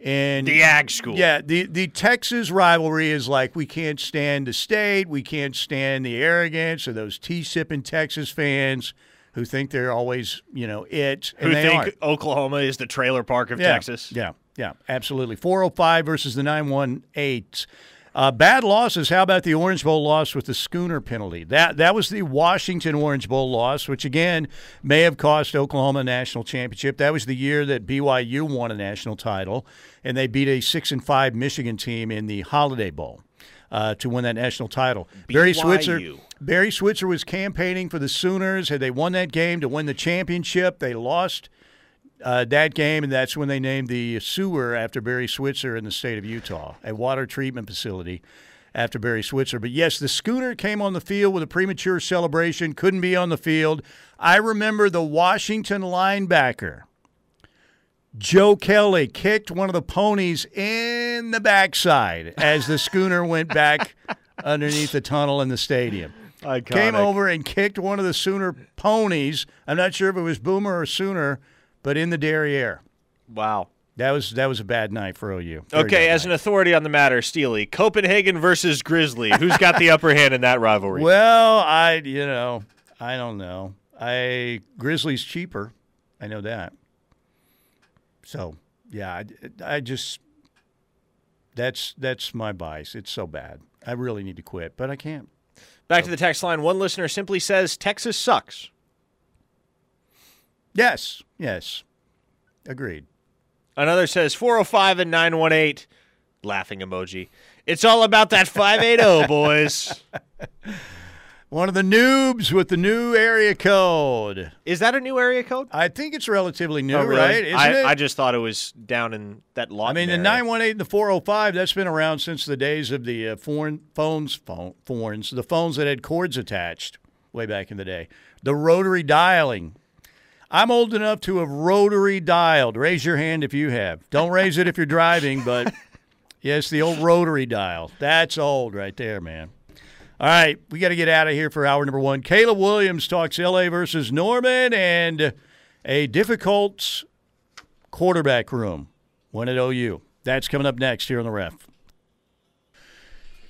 And The Ag School. yeah, the the Texas rivalry is like we can't stand the state, we can't stand the arrogance of those tea sipping Texas fans who think they're always, you know, it Who they think aren't. Oklahoma is the trailer park of yeah, Texas? Yeah, yeah, absolutely. 405 versus the 918. Uh, bad losses. How about the Orange Bowl loss with the schooner penalty? That that was the Washington Orange Bowl loss, which again may have cost Oklahoma a national championship. That was the year that BYU won a national title, and they beat a six and five Michigan team in the Holiday Bowl. Uh, to win that national title, Barry Switzer. Barry Switzer was campaigning for the Sooners. Had they won that game to win the championship, they lost uh, that game, and that's when they named the sewer after Barry Switzer in the state of Utah, a water treatment facility after Barry Switzer. But yes, the schooner came on the field with a premature celebration, couldn't be on the field. I remember the Washington linebacker. Joe Kelly kicked one of the ponies in the backside as the schooner went back underneath the tunnel in the stadium. Came over and kicked one of the Sooner ponies. I'm not sure if it was Boomer or Sooner, but in the derriere. Wow. That was that was a bad night for OU. Very Okay, as an authority on the matter, Steely, Copenhagen versus Grizzly. Who's got the upper hand in that rivalry? well, I you know I don't know. I Grizzlies cheaper. I know that. So yeah, I, I just that's that's my bias. It's so bad. I really need to quit, but I can't. Back to the text line. One listener simply says Texas sucks. Yes, yes, agreed. Another says 405 and 918. Laughing emoji. It's all about that 580, boys. One of the noobs with the new area code. Is that a new area code? I think it's relatively new, Oh, really? right? Isn't I, it? I just thought it was down in that lot. I mean, the 918 and the 405, that's been around since the days of the uh, foreign phones, phone, phones, the phones that had cords attached way back in the day. The rotary dialing. I'm old enough to have rotary dialed. Raise your hand if you have. Don't raise it if you're driving, but yes, the old rotary dial. That's old right there, man. All right, we got to get out of here for hour number one. Caleb Williams talks LA versus Norman and a difficult quarterback room. One at OU. That's coming up next here on the ref.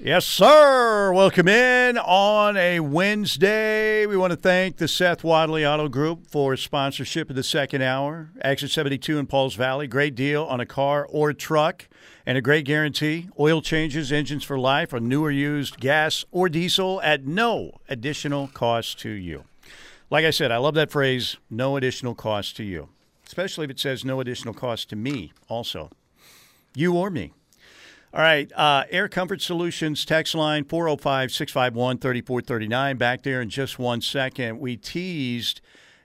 Yes, sir. Welcome in on a Wednesday. We want to thank the Seth Wadley Auto Group for sponsorship of the second hour. Exit 72 in Pauls Valley. Great deal on a car or truck and a great guarantee. Oil changes, engines for life on newer used gas or diesel at no additional cost to you. Like I said, I love that phrase, no additional cost to you, especially if it says no additional cost to me also, you or me. All right, uh, Air Comfort Solutions text line 405 651 3439. Back there in just one second. We teased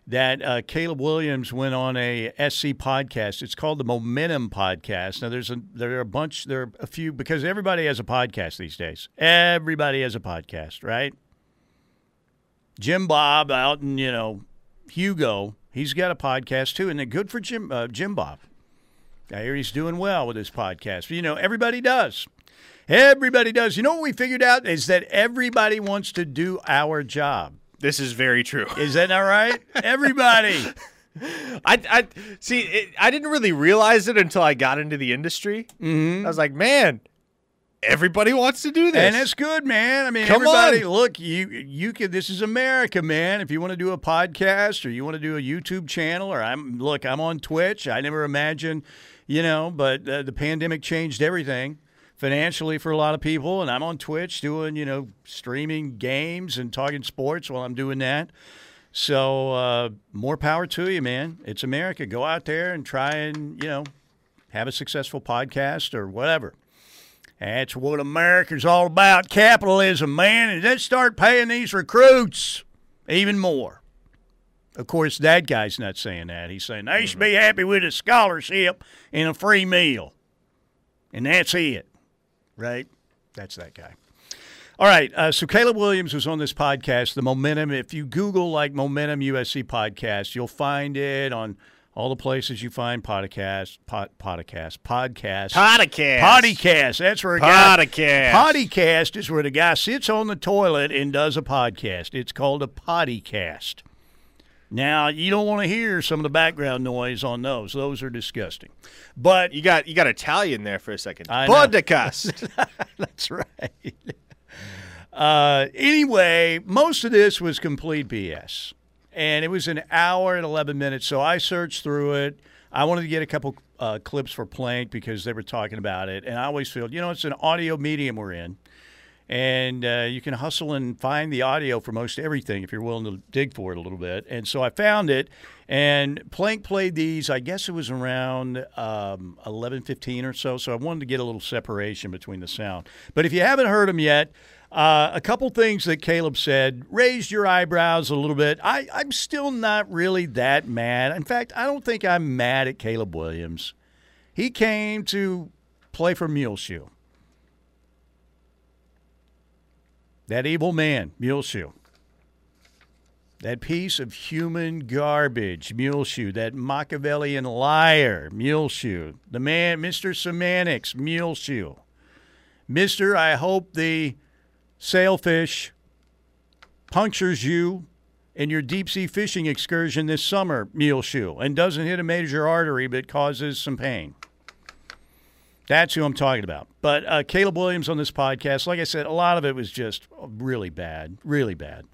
that uh, Caleb Williams went on a SC podcast. It's called the Momentum Podcast. Now, there's a there are a bunch, there are a few because everybody has a podcast these days. Everybody has a podcast, right? Jim Bob out in you know Hugo, he's got a podcast too, and they're good for Jim uh, Jim Bob. I hear he's doing well with his podcast. But, you know, everybody does. Everybody does. You know what we figured out is that everybody wants to do our job. This is very true. Is that not right? everybody. I, I see. It, I didn't really realize it until I got into the industry. Mm-hmm. I was like, man, everybody wants to do this. And it's good, man. I mean, Come everybody, on. look, you you can. This is America, man. If you want to do a podcast or you want to do a YouTube channel, or I'm look, I'm on Twitch. I never imagined, you know, but uh, the pandemic changed everything financially for a lot of people, and I'm on Twitch doing, you know, streaming games and talking sports while I'm doing that. So uh, more power to you, man. It's America. Go out there and try and you know have a successful podcast or whatever. That's what America's all about capitalism, man. And let's start paying these recruits even more. Of course, that guy's not saying that. He's saying they should be happy with a scholarship and a free meal. And that's it, right? That's that guy. All right. Uh, so Caleb Williams was on this podcast, The Momentum. If you Google like Momentum USC podcast, you'll find it on all the places you find podcast, pod, podcast, podcast, Podcast. Podcast. That's where a guy. Podcast. Podcast is where the guy sits on the toilet and does a podcast. It's called a podcast. Now you don't want to hear some of the background noise on those. Those are disgusting. But You got you got Italian there for a second. Podcast. that's right. Uh, anyway, most of this was complete BS. And it was an hour and 11 minutes. So I searched through it. I wanted to get a couple uh, clips for Plank because they were talking about it, and I always feel, you know, it's an audio medium we're in, and uh, you can hustle and find the audio for most everything if you're willing to dig for it a little bit. And so I found it, and Plank played these. I guess it was around um, or so. So I wanted to get a little separation between the sound. But if you haven't heard them yet. Uh, a couple things that Caleb said raised your eyebrows a little bit. I, I'm still not really that mad. In fact, I don't think I'm mad at Caleb Williams. He came to play for Muleshoe. That evil man, Muleshoe. That piece of human garbage, Muleshoe. That Machiavellian liar, Muleshoe. The man, Mr. Semantics, Muleshoe. Mister, I hope the sailfish punctures you in your deep sea fishing excursion this summer, Muleshoe, and doesn't hit a major artery but causes some pain. That's who I'm talking about. But uh, Caleb Williams on this podcast, like I said, a lot of it was just really bad, really bad.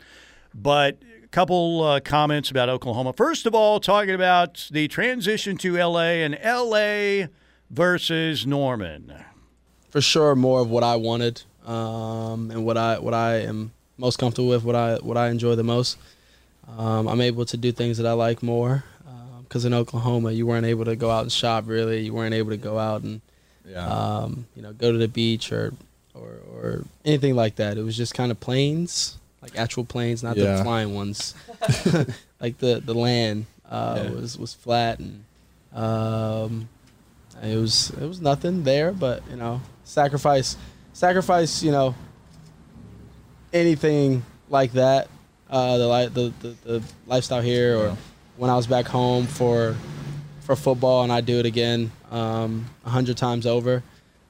But a couple uh, comments about Oklahoma. First of all, talking about the transition to LA and LA versus Norman. For sure, more of what I wanted um, and what I what I am most comfortable with, what I what I enjoy the most. Um, I'm able to do things that I like more because um, in Oklahoma you weren't able to go out and shop really. You weren't able to go out and yeah. um, you know go to the beach or, or or anything like that. It was just kind of planes, like actual planes, not yeah. the flying ones. like the the land uh, yeah. was was flat and um, it was it was nothing there, but you know sacrifice sacrifice, you know, anything like that, uh, the, the, the the lifestyle here, or yeah. when I was back home for for football, and I'd do it again um, a um, hundred times over,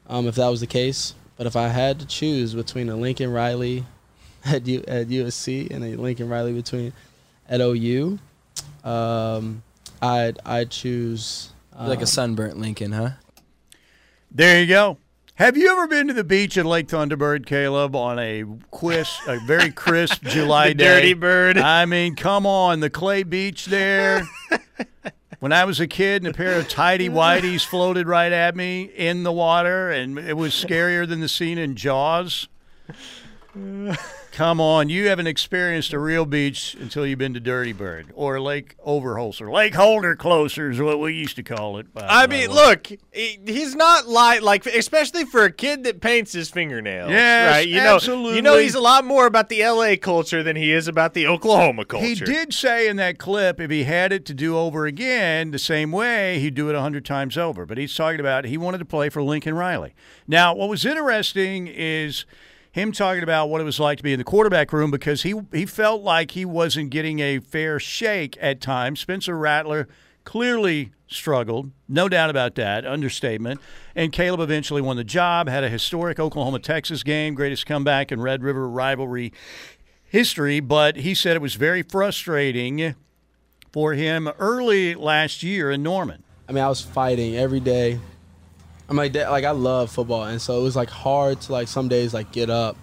um, if that was the case. But if I had to choose between a Lincoln Riley at U, at USC and a Lincoln Riley between at OU, um, I'd I'd choose like a um, sunburnt Lincoln, huh? There you go. Have you ever been to the beach at Lake Thunderbird, Caleb, on a crisp, a very crisp July the day? Dirty bird. I mean, come on, the clay beach there. when I was a kid, and a pair of tidy whities floated right at me in the water, and it was scarier than the scene in Jaws. Come on, you haven't experienced a real beach until you've been to Dirty Bird or Lake Overholser. Lake Holder closer is what we used to call it. By, I by mean, look, he's not like like especially for a kid that paints his fingernails. Yes, right. You absolutely. know, you know, he's a lot more about the L.A. culture than he is about the Oklahoma culture. He did say in that clip, if he had it to do over again the same way, he'd do it a hundred times over. But he's talking about he wanted to play for Lincoln Riley. Now, what was interesting is him talking about what it was like to be in the quarterback room because he he felt like he wasn't getting a fair shake at times. Spencer Rattler clearly struggled, no doubt about that, understatement. And Caleb eventually won the job, had a historic Oklahoma Texas game, greatest comeback in Red River rivalry history, but he said it was very frustrating for him early last year in Norman. I mean, I was fighting every day I'm like like I love football, and so it was like hard to like some days like get up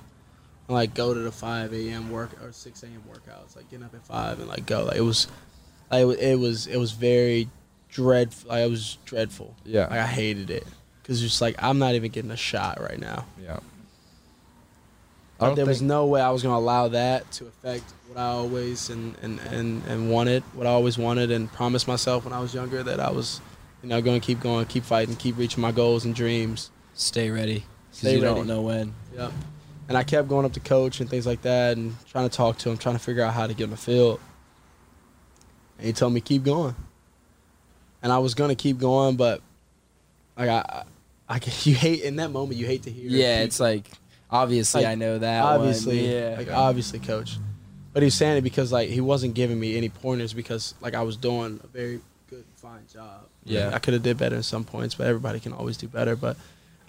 and like go to the 5 a.m. work or 6 a.m. workouts, like getting up at five and like go. Like it was, like it was it was very dreadful. Like, it was dreadful. Yeah, like I hated it because just like I'm not even getting a shot right now. Yeah. But there was no way I was gonna allow that to affect what I always and, and, and, and wanted, what I always wanted and promised myself when I was younger that I was you know, going to keep going, keep fighting, keep reaching my goals and dreams. Stay ready. Stay you ready. don't know when. Yep. And I kept going up to coach and things like that and trying to talk to him, trying to figure out how to get on the field. And he told me, keep going. And I was going to keep going, but like I, I, I, you hate, in that moment, you hate to hear Yeah, it's like, obviously like, I know that Obviously. One. Yeah. Like, obviously, coach. But he's saying it because like he wasn't giving me any pointers because like I was doing a very good, fine job. Yeah, I could have did better in some points, but everybody can always do better. But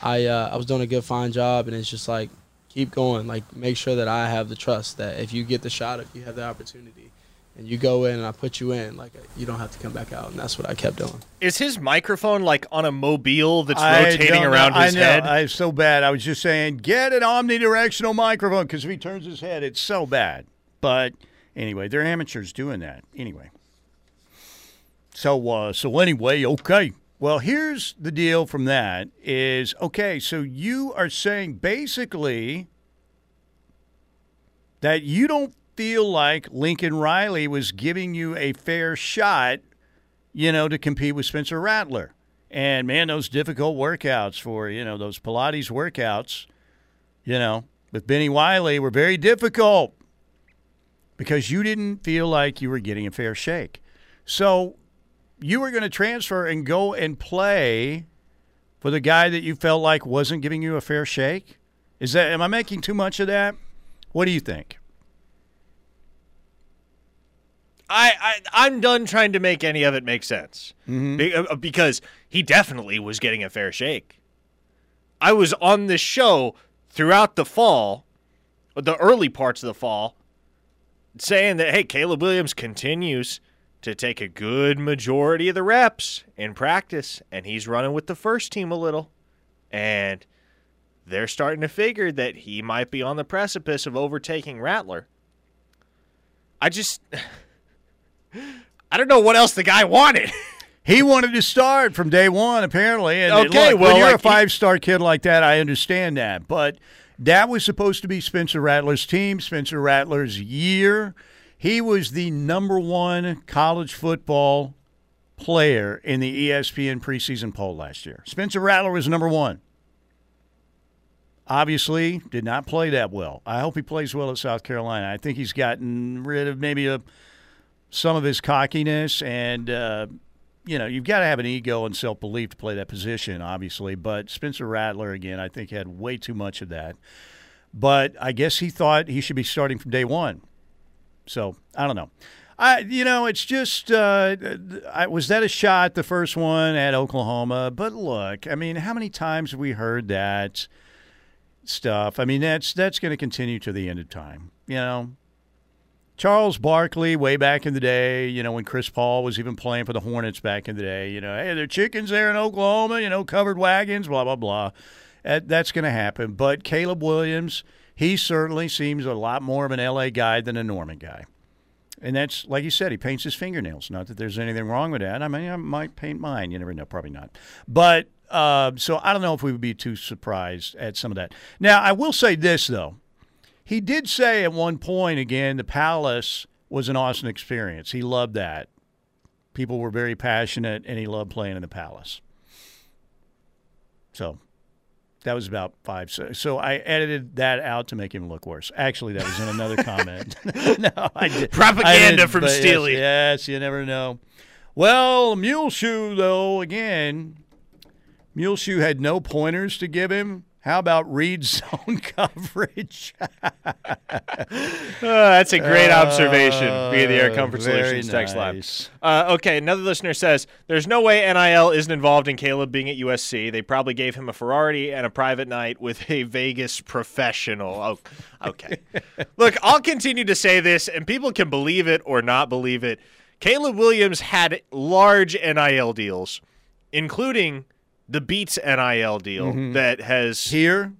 I uh, I was doing a good, fine job, and it's just like keep going. Like make sure that I have the trust that if you get the shot, if you have the opportunity, and you go in and I put you in, like you don't have to come back out. And that's what I kept doing. Is his microphone like on a mobile that's I rotating around know. his I know. head? I'm so bad. I was just saying, get an omnidirectional microphone because if he turns his head, it's so bad. But anyway, they're amateurs doing that. Anyway. So, uh, so anyway, okay. Well, here's the deal from that is okay. So you are saying basically that you don't feel like Lincoln Riley was giving you a fair shot, you know, to compete with Spencer Rattler. And man, those difficult workouts for, you know, those Pilates workouts, you know, with Bennie Wylie were very difficult because you didn't feel like you were getting a fair shake. So you were going to transfer and go and play for the guy that you felt like wasn't giving you a fair shake? Is that am I making too much of that? What do you think? I, I I'm done trying to make any of it make sense Mm-hmm. Be- uh, because he definitely was getting a fair shake. I was on this show throughout the fall, the early parts of the fall, saying that hey, Caleb Williams continues to take a good majority of the reps in practice, and he's running with the first team a little, and they're starting to figure that he might be on the precipice of overtaking Rattler. I just. I don't know what else the guy wanted. He wanted to start from day one, apparently. And Okay, look, well, when you're like, a five star kid like that, I understand that. But that was supposed to be Spencer Rattler's team, Spencer Rattler's year. He was the number one college football player in the ESPN preseason poll last year. Spencer Rattler was number one. Obviously, did not play that well. I hope he plays well at South Carolina. I think he's gotten rid of maybe a, some of his cockiness and. Uh, you know, you've got to have an ego and self belief to play that position, obviously. But Spencer Rattler, again, I think had way too much of that. But I guess he thought he should be starting from day one. So I don't know. I, you know, it's just, uh, I, was that a shot, the first one at Oklahoma? But look, I mean, how many times have we heard that stuff? I mean, that's that's going to continue to the end of time. You know, Charles Barkley, way back in the day, you know, when Chris Paul was even playing for the Hornets back in the day, you know, hey, there are chickens there in Oklahoma, you know, covered wagons, blah, blah, blah. That, that's going to happen. But Caleb Williams, he certainly seems a lot more of an LA guy than a Norman guy. And that's, like you said, he paints his fingernails. Not that there's anything wrong with that. I mean, I might paint mine. You never know. Probably not. But uh, so I don't know if we would be too surprised at some of that. Now, I will say this, though. He did say at one point again the Palace was an awesome experience. He loved that. People were very passionate, and he loved playing in the Palace. So that was about five. So, so I edited that out to make him look worse. Actually, that was in another comment. no, I did Propaganda I from but yes, Steely. Yes, you never know. Well, Muleshoe though again, Muleshoe had no pointers to give him. How about read zone coverage? Uh, that's a great observation via the Air Uh, Comfort Solutions text line. Uh, okay, another listener says there's no way NIL isn't involved in Caleb being at USC. They probably gave him a Ferrari and a private night with a Vegas professional. Oh, okay. Look, I'll continue to say this, and people can believe it or not believe it. Caleb Williams had large NIL deals, including the Beats NIL deal mm-hmm. that has Here,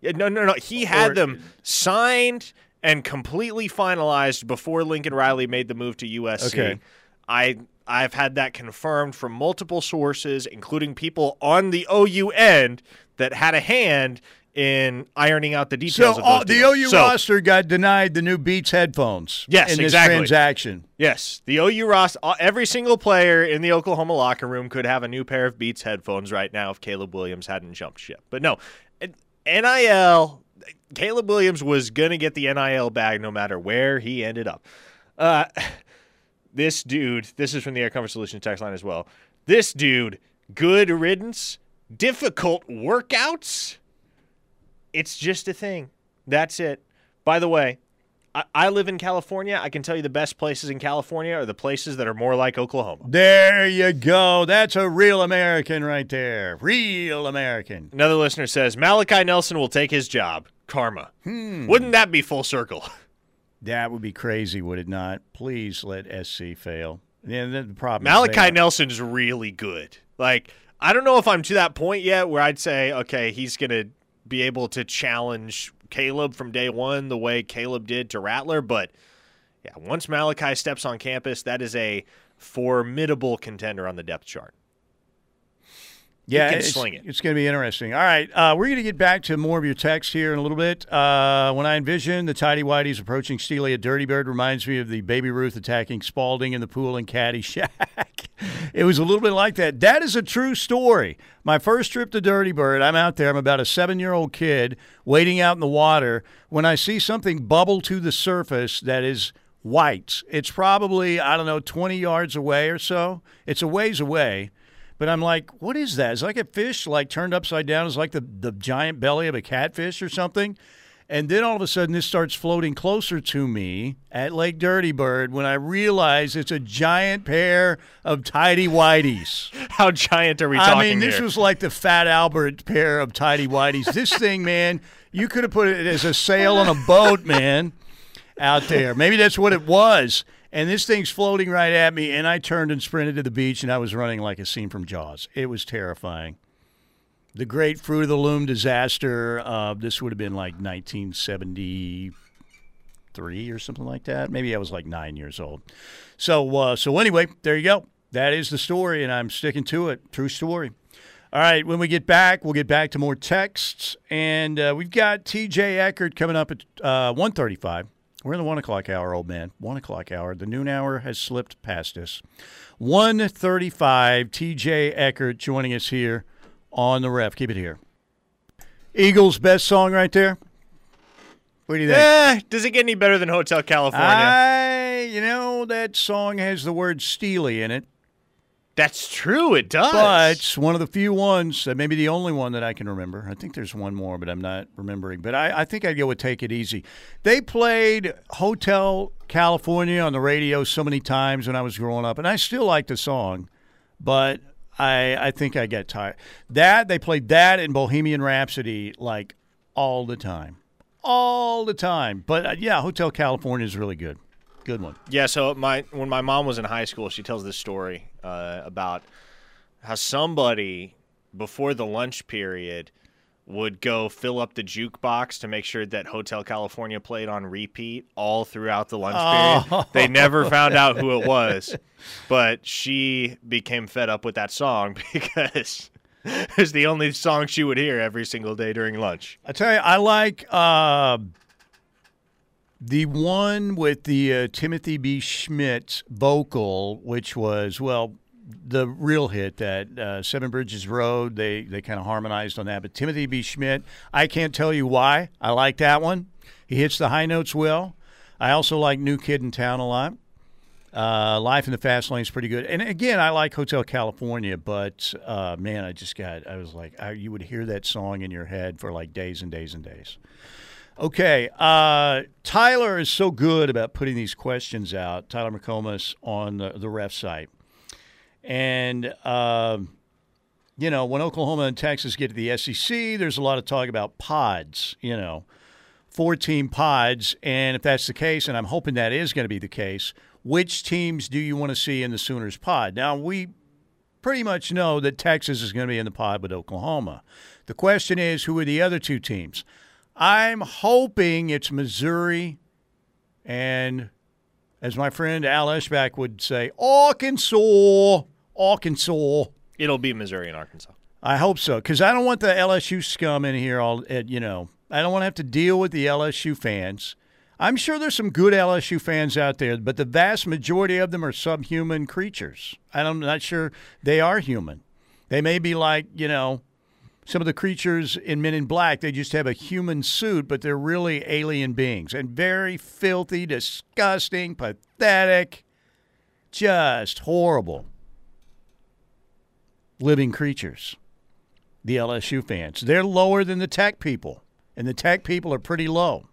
yeah, no, no, no. He had Or- them signed and completely finalized before Lincoln Riley made the move to USC. Okay. I I've had that confirmed from multiple sources, including people on the OU end that had a hand in ironing out the details so all, the. OU So, roster got denied the new Beats headphones. Yes, in this exactly. transaction. Yes, the OU roster. Every single player in the Oklahoma locker room could have a new pair of Beats headphones right now if Caleb Williams hadn't jumped ship. But no, NIL. Caleb Williams was gonna get the NIL bag no matter where he ended up. Uh, this dude. This is from the Air Comfort Solutions text line as well. This dude, good riddance. Difficult workouts. It's just a thing. That's it. By the way, I, I live in California. I can tell you the best places in California are the places that are more like Oklahoma. There you go. That's a real American right there. Real American. Another listener says Malachi Nelson will take his job. Karma. Hmm. Wouldn't that be full circle? That would be crazy, would it not? Please let SC fail. Yeah, the the problem. Malachi Nelson's really good. Like, I don't know if I'm to that point yet where I'd say, okay, he's going to be able to challenge Caleb from day one the way Caleb did to Rattler. But yeah, once Malachi steps on campus, that is a formidable contender on the depth chart. Yeah, it's, sling it. it's going to be interesting. All right, uh, we're going to get back to more of your text here in a little bit. Uh, when I envision the Tidy Whiteys approaching Steely, a Dirty Bird reminds me of the Baby Ruth attacking Spalding in the pool in Caddyshack. it was a little bit like that. That is a true story. My first trip to Dirty Bird, I'm out there. I'm about a seven-year-old kid waiting out in the water. When I see something bubble to the surface that is white, it's probably I don't know 20 yards away or so. It's a ways away. But I'm like, what is that? It's like a fish, like turned upside down. It's like the, the giant belly of a catfish or something. And then all of a sudden, this starts floating closer to me at Lake Dirty Bird when I realize it's a giant pair of tidy whiteys. How giant are we talking I mean, this here? was like the Fat Albert pair of tidy whiteys. This thing, man, you could have put it as a sail on a boat, man, out there. Maybe that's what it was. And this thing's floating right at me, and I turned and sprinted to the beach, and I was running like a scene from Jaws. It was terrifying. The Great Fruit of the Loom disaster. Uh, this would have been like 1973 or something like that. Maybe I was like nine years old. So, uh, so anyway, there you go. That is the story, and I'm sticking to it. True story. All right, when we get back, we'll get back to more texts, and uh, we've got T.J. Eckert coming up at uh, 135. We're in the one o'clock hour, old man. One o'clock hour. The noon hour has slipped past us. 135. TJ Eckert joining us here on the ref. Keep it here. Eagles' best song right there. What do you think? Eh, does it get any better than Hotel California? I, you know, that song has the word Steely in it, That's true. It does. but it's one of the few ones, uh, maybe the only one that I can remember. I think there's one more, but I'm not remembering. But I, I think I'd go with Take It Easy. They played Hotel California on the radio so many times when I was growing up, and I still like the song, but I, I think I get tired. That, they played that in Bohemian Rhapsody like all the time. All the time. But uh, yeah, Hotel California is really good. Good one. Yeah, so my when my mom was in high school, she tells this story uh, about how somebody before the lunch period would go fill up the jukebox to make sure that Hotel California played on repeat all throughout the lunch Oh. period. They never found out who it was, but she became fed up with that song because it's the only song she would hear every single day during lunch. I tell you, I like uh, the one with the uh, Timothy B. Schmit vocal, which was well the real hit that uh, Seven Bridges Road. They they kind of harmonized on that. But Timothy B. Schmit, I can't tell you why I like that one. He hits the high notes well. I also like New Kid in Town a lot. Uh, Life in the Fast Lane is pretty good. And again, I like Hotel California, but uh, man, I just got, I was like, I, you would hear that song in your head for like days and days and days. Okay. Uh, Tyler is so good about putting these questions out, Tyler McComas on the, the ref site. And, um, you know, when Oklahoma and Texas get to the SEC, there's a lot of talk about pods, you know, four team pods. And if that's the case, and I'm hoping that is going to be the case, which teams do you want to see in the Sooners pod? Now, we pretty much know that Texas is going to be in the pod with Oklahoma. The question is, who are the other two teams? I'm hoping it's Missouri and, as my friend Al Eschbach would say, Arkansas. Arkansas. It'll be Missouri and Arkansas. I hope so, because I don't want the LSU scum in here. All at, you know, I don't want to have to deal with the LSU fans. I'm sure there's some good LSU fans out there, but the vast majority of them are subhuman creatures. I'm not sure they are human. They may be like you know some of the creatures in Men in Black. They just have a human suit, but they're really alien beings and very filthy, disgusting, pathetic, just horrible living creatures the LSU fans. They're lower than the Tech people, and the Tech people are pretty low.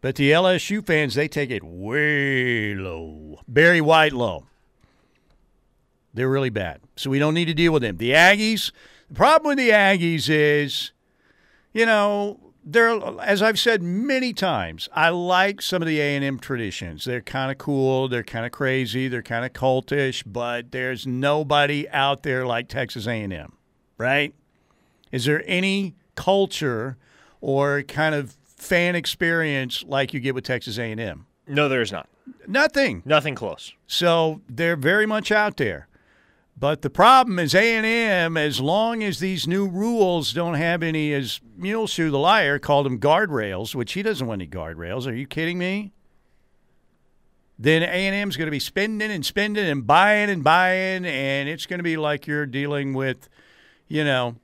But the LSU fans, they take it way low. Barry White low. They're really bad. So we don't need to deal with them. The Aggies, the problem with the Aggies is, you know, they're as I've said many times, I like some of the A&M traditions. They're kind of cool, they're kind of crazy, they're kind of cultish, but there's nobody out there like Texas A&M, right? Is there any culture or kind of fan experience like you get with Texas A&M? No, there is not. Nothing. Nothing close. So they're very much out there. But the problem is A&M, as long as these new rules don't have any, as Muleshoe the liar called them guardrails, which he doesn't want any guardrails. Are you kidding me? Then A&M's going to be spending and spending and buying and buying, and it's going to be like you're dealing with, you know,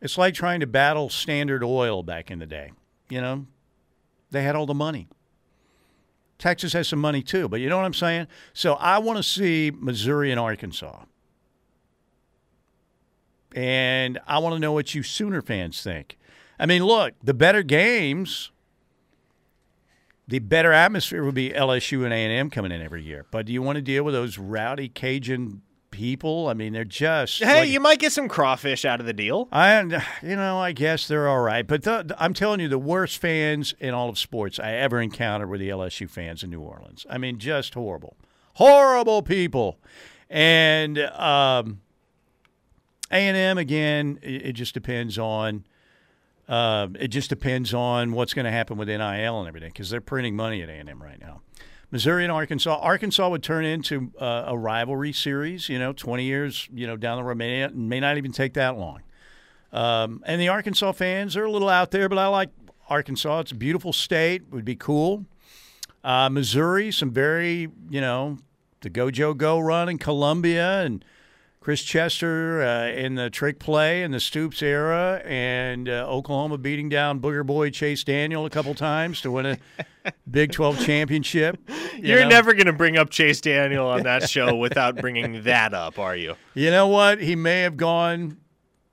it's like trying to battle Standard Oil back in the day. You know, they had all the money. Texas has some money too, but you know what I'm saying? So I want to see Missouri and Arkansas. And I want to know what you Sooner fans think. I mean, look, the better games, the better atmosphere would be LSU and A&M coming in every year. But do you want to deal with those rowdy Cajun people. I mean, they're just. Hey, like, you might get some crawfish out of the deal. I, you know, I guess they're all right, but the, I'm telling you, the worst fans in all of sports I ever encountered were the LSU fans in New Orleans. I mean, just horrible, horrible people, and um, A and M again. It, it just depends on. Uh, it just depends on what's going to happen with NIL and everything because they're printing money at A&M right now. Missouri and Arkansas. Arkansas would turn into uh, a rivalry series. You know, twenty years. You know, down the road may may not even take that long. Um, and the Arkansas fans are a little out there, but I like Arkansas. It's a beautiful state. Would be cool. Uh, Missouri, some very you know, the Gojo Go run in Columbia and Chris Chester uh, in the trick play in the Stoops era, and uh, Oklahoma beating down Booger Boy Chase Daniel a couple times to win a Big 12 championship. You are never going to bring up Chase Daniel on that show without bringing that up, are you? You know what? He may have gone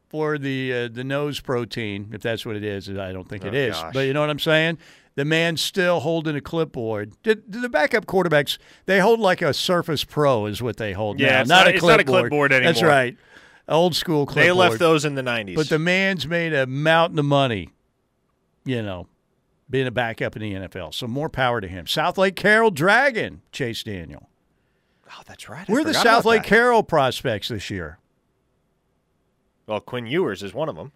for the uh, the nose protein, if that's what it is. I don't think oh, it is. Gosh. But you know what I'm saying? The man's still holding a clipboard. Did, did, the backup quarterbacks they hold like a Surface Pro is what they hold yeah, now, not, not, a it's clipboard. not a clipboard anymore. That's right, old school clipboard. They left those in the '90s. But the man's made a mountain of money. You know, being a backup in the NFL. So more power to him. Southlake Carroll Dragon, Chase Daniel. Oh, that's right. I We're the South Lake that. Carroll prospects this year. Well, Quinn Ewers is one of them.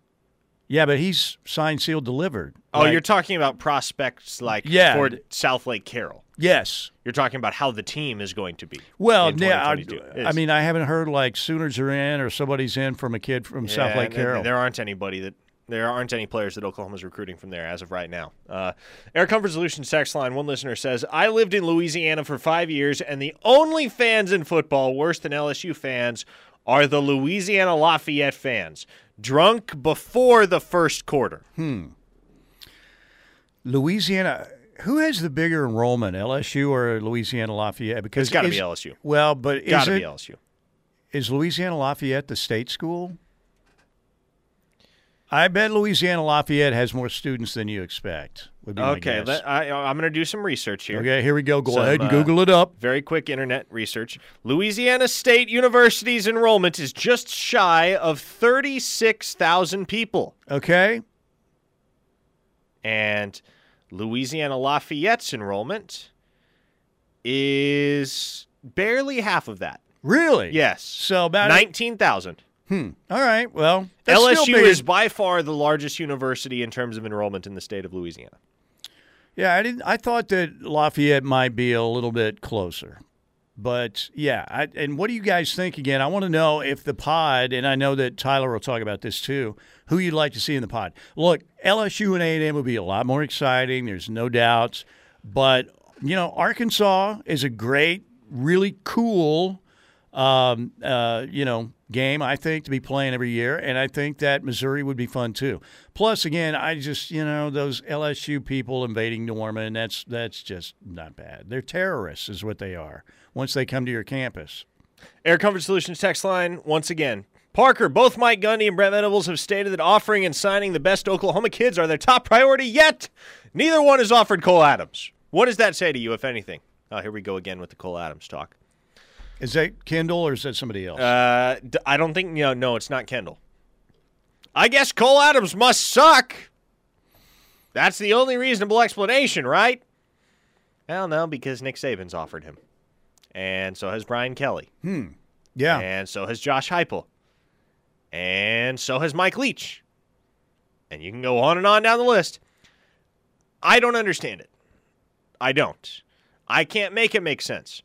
Yeah, but he's signed, sealed, delivered. Oh, Like- you're talking about prospects like Yeah. for Southlake Carroll. yes. You're talking about how the team is going to be. Well, yeah, I, I mean, I haven't heard like Sooners are in or somebody's in from a kid from South Yeah, Lake Carroll. There aren't anybody that there aren't any players that Oklahoma's recruiting from there as of right now. Uh, Air Comfort Solutions text line. One listener says, "I lived in Louisiana for five years, and the only fans in football worse than LSU fans are the Louisiana Lafayette fans, drunk before the first quarter." Hmm. Louisiana. Who has the bigger enrollment, LSU or Louisiana Lafayette? Because It's got to be LSU. Well, but Got to be LSU. is Louisiana Lafayette the state school? I bet Louisiana Lafayette has more students than you expect. Would be Okay, let, I, I'm going to do some research here. okay, here we go. Go Some, ahead and uh, Google it up. Very quick internet research. Louisiana State University's enrollment is just shy of 36,000 people. Okay, And Louisiana Lafayette's enrollment is barely half of that. really? Yes. So about 19,000. All right. Well, LSU is by far the largest university in terms of enrollment in the state of Louisiana. Yeah, I didn't. I thought that Lafayette might be a little bit closer, but yeah. I, and what do you guys think? Again, I want to know if the pod, and I know that Tyler will talk about this too. Who you'd like to see in the pod? Look, LSU and A and M would be a lot more exciting. There's no doubts, but you know, Arkansas is a great, really cool, um, uh, you know, game. I think to be playing every year, and I think that Missouri would be fun too. Plus, again, I just you know those LSU people invading Norman. That's that's just not bad. They're terrorists, is what they are. Once they come to your campus. Air Comfort Solutions text line once again. Parker, both Mike Gundy and Brent Venables have stated that offering and signing the best Oklahoma kids are their top priority, yet neither one has offered Cole Adams. What does that say to you, if anything? Oh, here we go again with the Cole Adams talk. Is that Kendall or is that somebody else? Uh, I don't think, you know, no, it's not Kendall. I guess Cole Adams must suck. That's the only reasonable explanation, right? Well, no, because Nick Saban's offered him. And so has Brian Kelly. Hmm. Yeah. And so has Josh Heupel. And so has Mike Leach. And you can go on and on down the list. I don't understand it. I don't. I can't make it make sense.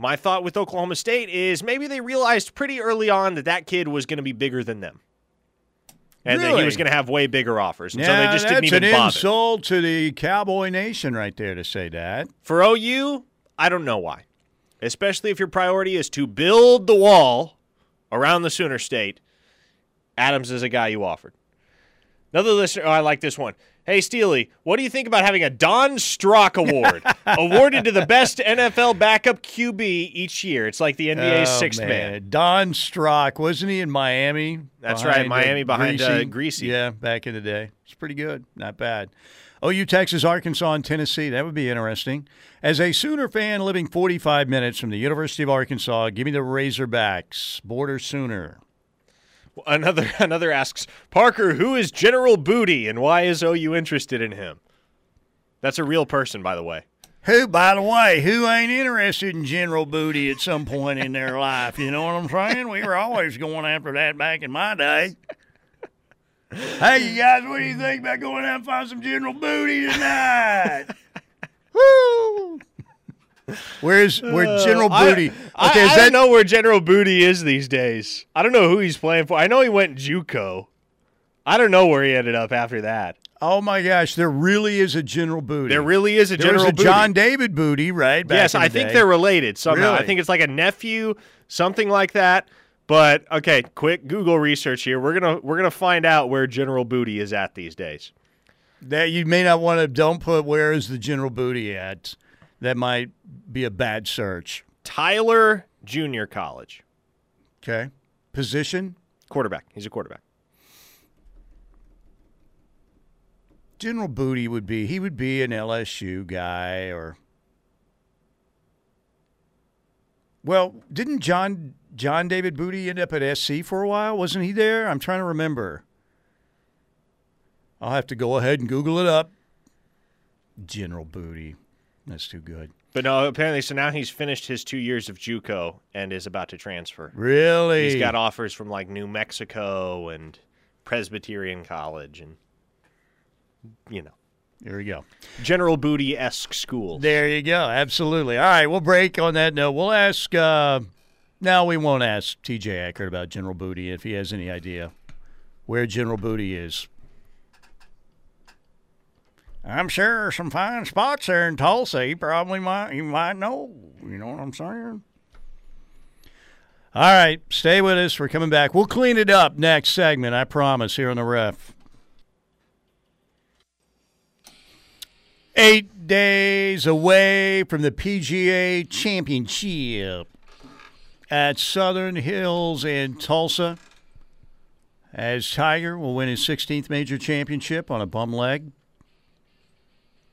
My thought with Oklahoma State is maybe they realized pretty early on that that kid was going to be bigger than them. And that he was going to have way bigger offers. And yeah, so they just that's didn't even an insult to the Cowboy Nation right there to say that. For OU, I don't know why. Especially if your priority is to build the wall around the Sooner State. Adams is a guy you offered. Another listener, oh, I like this one. Hey, Steely, what do you think about having a Don Strock Award awarded to the best NFL backup QB each year? It's like the NBA's Oh, sixth man. Don Strock, wasn't he in Miami? That's right, Miami behind, uh, Griese? Griese. Yeah, back in the day. It's pretty good. Not bad. OU, Texas, Arkansas, and Tennessee. That would be interesting. As a Sooner fan living 45 minutes from the University of Arkansas, give me the Razorbacks. Border Sooner. Another another asks Parker, who is General Booty, and why is OU interested in him? That's a real person, by the way. Who, by the way, who ain't interested in General Booty at some point in their life? You know what I'm saying? We were always going after that back in my day. Hey, you guys, what do you think about going out and find some General Booty tonight? Woo! Where's where uh, General Booty? I, Okay, I don't that know where General Booty is these days. I don't know who he's playing for. I know he went JUCO. I don't know where he ended up after that. Oh my gosh, there really is a General Booty. There really is a There General a Booty. John David Booty, right? yes, in the I think day. they're related somehow. I think it's like a nephew, something like that. But okay, quick Google research here. We're gonna we're gonna find out where General Booty is at these days. that you may not want to. Don't put where is the General Booty at. That might be a bad search. Tyler Junior College Okay, position. quarterback. He's a quarterback. General Booty would be he would be an LSU guy or Well, didn't John John David Booty end up at SC for a while? Wasn't he there? I'm trying to remember. I'll have to go ahead and Google it up. General Booty. That's too good. But no, apparently, so now he's finished his two years of JUCO and is about to transfer. Really? He's got offers from like New Mexico and Presbyterian College and you know There we go. General Booty esque schools. There you go. Absolutely. All right, we'll break on that note. We'll ask. Uh, no, we won't ask T.J. Eckert about General Booty if he has any idea where General Booty is. I'm sure there's some fine spots there in Tulsa. He probably might. He might know. You know what I'm saying? All right, stay with us. We're coming back. We'll clean it up next segment. I promise. Here on the ref. Eight days away from the PGA Championship at Southern Hills in Tulsa. As Tiger will win his 16th major championship on a bum leg.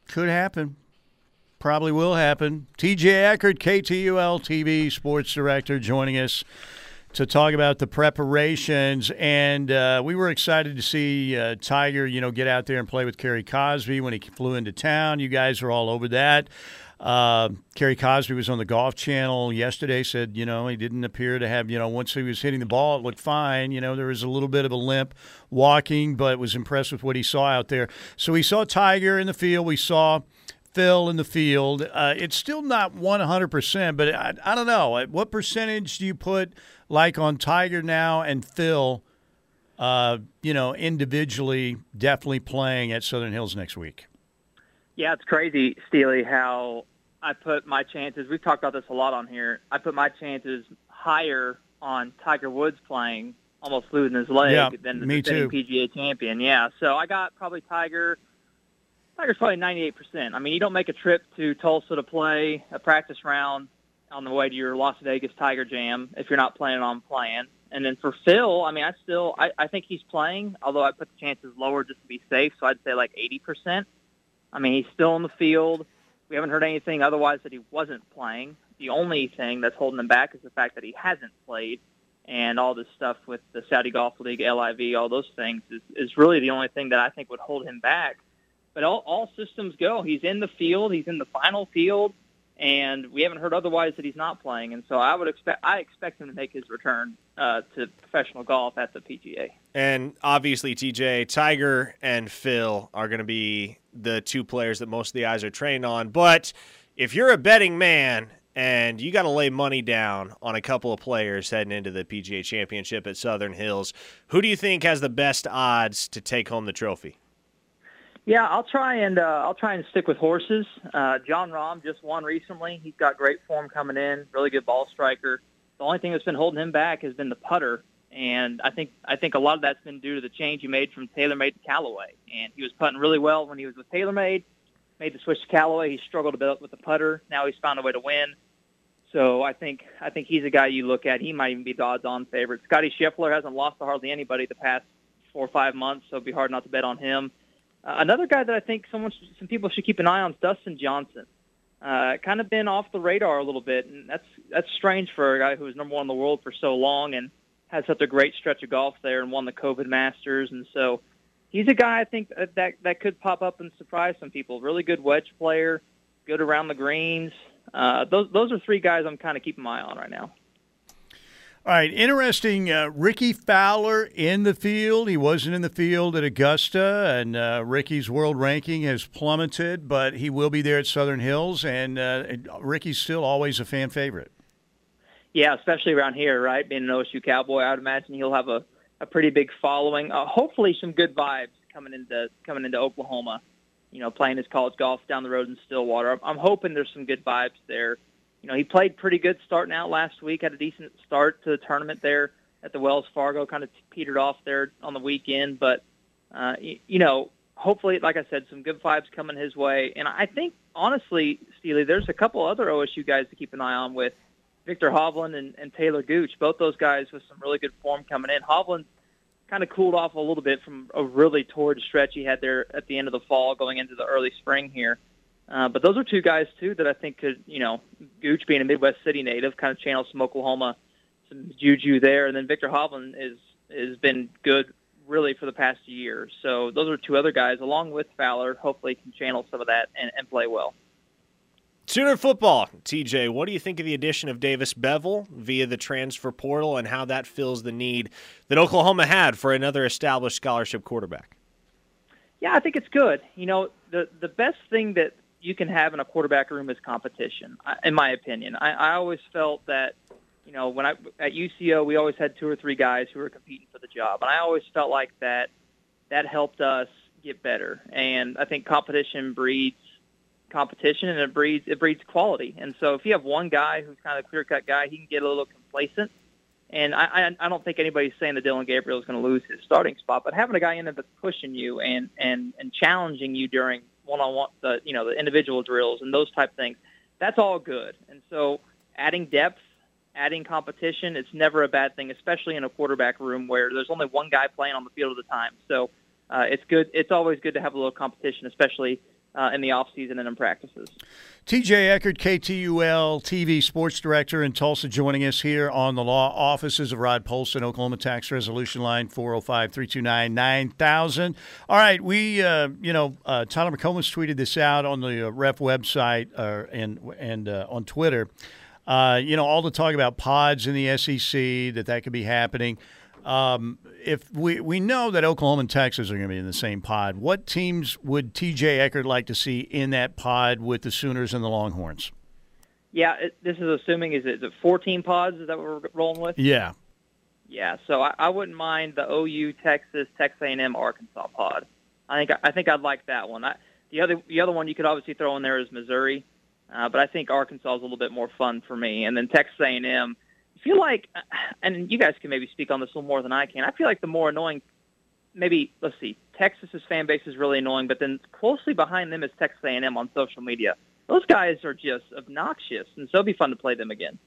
Could happen. Probably will happen. TJ Eckert, KTUL TV sports director, joining us to talk about the preparations. And uh, we were excited to see uh, Tiger, you know, get out there and play with Kerry Cosby when he flew into town. You guys are all over that. Uh, Kerry Cosby was on the Golf Channel yesterday. Said, you know, he didn't appear to have, you know, once he was hitting the ball, it looked fine. You know, there was a little bit of a limp walking, but was impressed with what he saw out there. So we saw Tiger in the field. We saw Phil in the field. Uh, it's still not 100%, but I, I don't know. What percentage do you put like on Tiger now and Phil, uh, you know, individually definitely playing at Southern Hills next week? Yeah, it's crazy, Steely, how I put my chances. We've talked about this a lot on here. I put my chances higher on Tiger Woods playing, almost losing his leg, Yeah, than the defending. PGA champion. Yeah, so I got probably Tiger. Tiger's probably 98%. I mean, you don't make a trip to Tulsa to play a practice round on the way to your Las Vegas Tiger Jam if you're not planning on playing. And then for Phil, I mean, I still I, I think he's playing, although I put the chances lower just to be safe. So I'd say like 80%. I mean, he's still in the field. We haven't heard anything otherwise that he wasn't playing. The only thing that's holding him back is the fact that he hasn't played, and all this stuff with the Saudi Golf League, LIV, all those things is, is really the only thing that I think would hold him back. But all, all systems go. He's in the field. He's in the final field, and we haven't heard otherwise that he's not playing. And so I would expect I expect him to make his return uh, to professional golf at the PGA. And obviously, TJ, Tiger and Phil are going to be the two players that most of the eyes are trained on. But if you're a betting man and you got to lay money down on a couple of players heading into the PGA Championship at Southern Hills, who do you think has the best odds to take home the trophy? Yeah, I'll try and uh, I'll try and stick with horses. Uh, Jon Rahm just won recently. He's got great form coming in, really good ball striker. The only thing that's been holding him back has been the putter, and I think I think a lot of that's been due to the change he made from TaylorMade to Callaway. And he was putting really well when he was with TaylorMade. Made the switch to Callaway. He struggled a bit with the putter. Now he's found a way to win. So I think I think he's a guy you look at. He might even be the odds-on favorite. Scottie Scheffler hasn't lost to hardly anybody the past four or five months, so it'd be hard not to bet on him. Another guy that I think someone, some people should keep an eye on is Dustin Johnson. Uh, kind of been off the radar a little bit, and that's that's strange for a guy who was number one in the world for so long and had such a great stretch of golf there and won the COVID Masters, and so he's a guy I think that that could pop up and surprise some people. Really good wedge player, good around the greens. Uh, those those are three guys I'm kind of keeping my eye on right now. All right, interesting. Uh, Rickie Fowler in the field. He wasn't in the field at Augusta, and uh, Rickie's world ranking has plummeted, but he will be there at Southern Hills, and uh, Rickie's still always a fan favorite. Yeah, especially around here, right? Being an OSU Cowboy, I would imagine he'll have a, a pretty big following. Uh, hopefully, some good vibes coming into coming into Oklahoma. You know, playing his college golf down the road in Stillwater. I'm hoping there's some good vibes there you know, he played pretty good starting out last week. Had a decent start to the tournament there at the Wells Fargo. Kind of petered off there on the weekend, but uh, you, you know, hopefully, like I said, some good vibes coming his way. And I think, honestly, Steely, there's a couple other OSU guys to keep an eye on with Viktor Hovland and, and Taylor Gooch. Both those guys with some really good form coming in. Hovland kind of cooled off a little bit from a really torrid stretch he had there at the end of the fall, going into the early spring here. Uh, but those are two guys too that I think could, you know, Gooch being a Midwest City native, kind of channel some Oklahoma, some juju there, and then Viktor Hovland is has been good really for the past year. So those are two other guys, along with Fowler, hopefully can channel some of that and, and play well. Sooner football, TJ. What do you think of the addition of Davis Beville via the transfer portal and how that fills the need that Oklahoma had for another established scholarship quarterback? Yeah, I think it's good. You know, the the best thing that you can have in a quarterback room is competition. In my opinion, I, I always felt that you know when I at UCO we always had two or three guys who were competing for the job, and I always felt like that that helped us get better. And I think competition breeds competition, and it breeds it breeds quality. And so if you have one guy who's kind of a clear cut guy, he can get a little complacent. And I, I, I don't think anybody's saying that Dillon Gabriel is going to lose his starting spot, but having a guy in there that's pushing you and and and challenging you during one-on-one, the you know the individual drills and those type things. That's all good. And so adding depth, adding competition, it's never a bad thing, especially in a quarterback room where there's only one guy playing on the field at a time. So uh, it's good. It's always good to have a little competition, especially uh, in the off season and in practices. TJ Eckert, KTUL TV sports director in Tulsa, joining us here on the law offices of Rod Polson, Oklahoma Tax Resolution Line 405 329 9000. All right, we, uh, you know, uh, Tyler McComas tweeted this out on the uh, ref website uh, and, and uh, on Twitter. You know, all the talk about pods in the SEC, that that could be happening. Um, if we we know that Oklahoma and Texas are going to be in the same pod, what teams would TJ Eckert like to see in that pod with the Sooners and the Longhorns? Yeah, it, this is assuming is it, is it 14 pods? Is that what we're rolling with? Yeah. Yeah, so I, I wouldn't mind the OU, Texas, Texas A&M, Arkansas pod. I think I think I'd like that one. I, the other the other one you could obviously throw in there is Missouri, uh, but I think Arkansas is a little bit more fun for me. And then Texas A&M feel like, uh, and you guys can maybe speak on this a little more than I can. I feel like the more annoying, maybe let's see, Texas's fan base is really annoying, but then closely behind them is Texas A&M on social media. Those guys are just obnoxious, and so it'd be fun to play them again.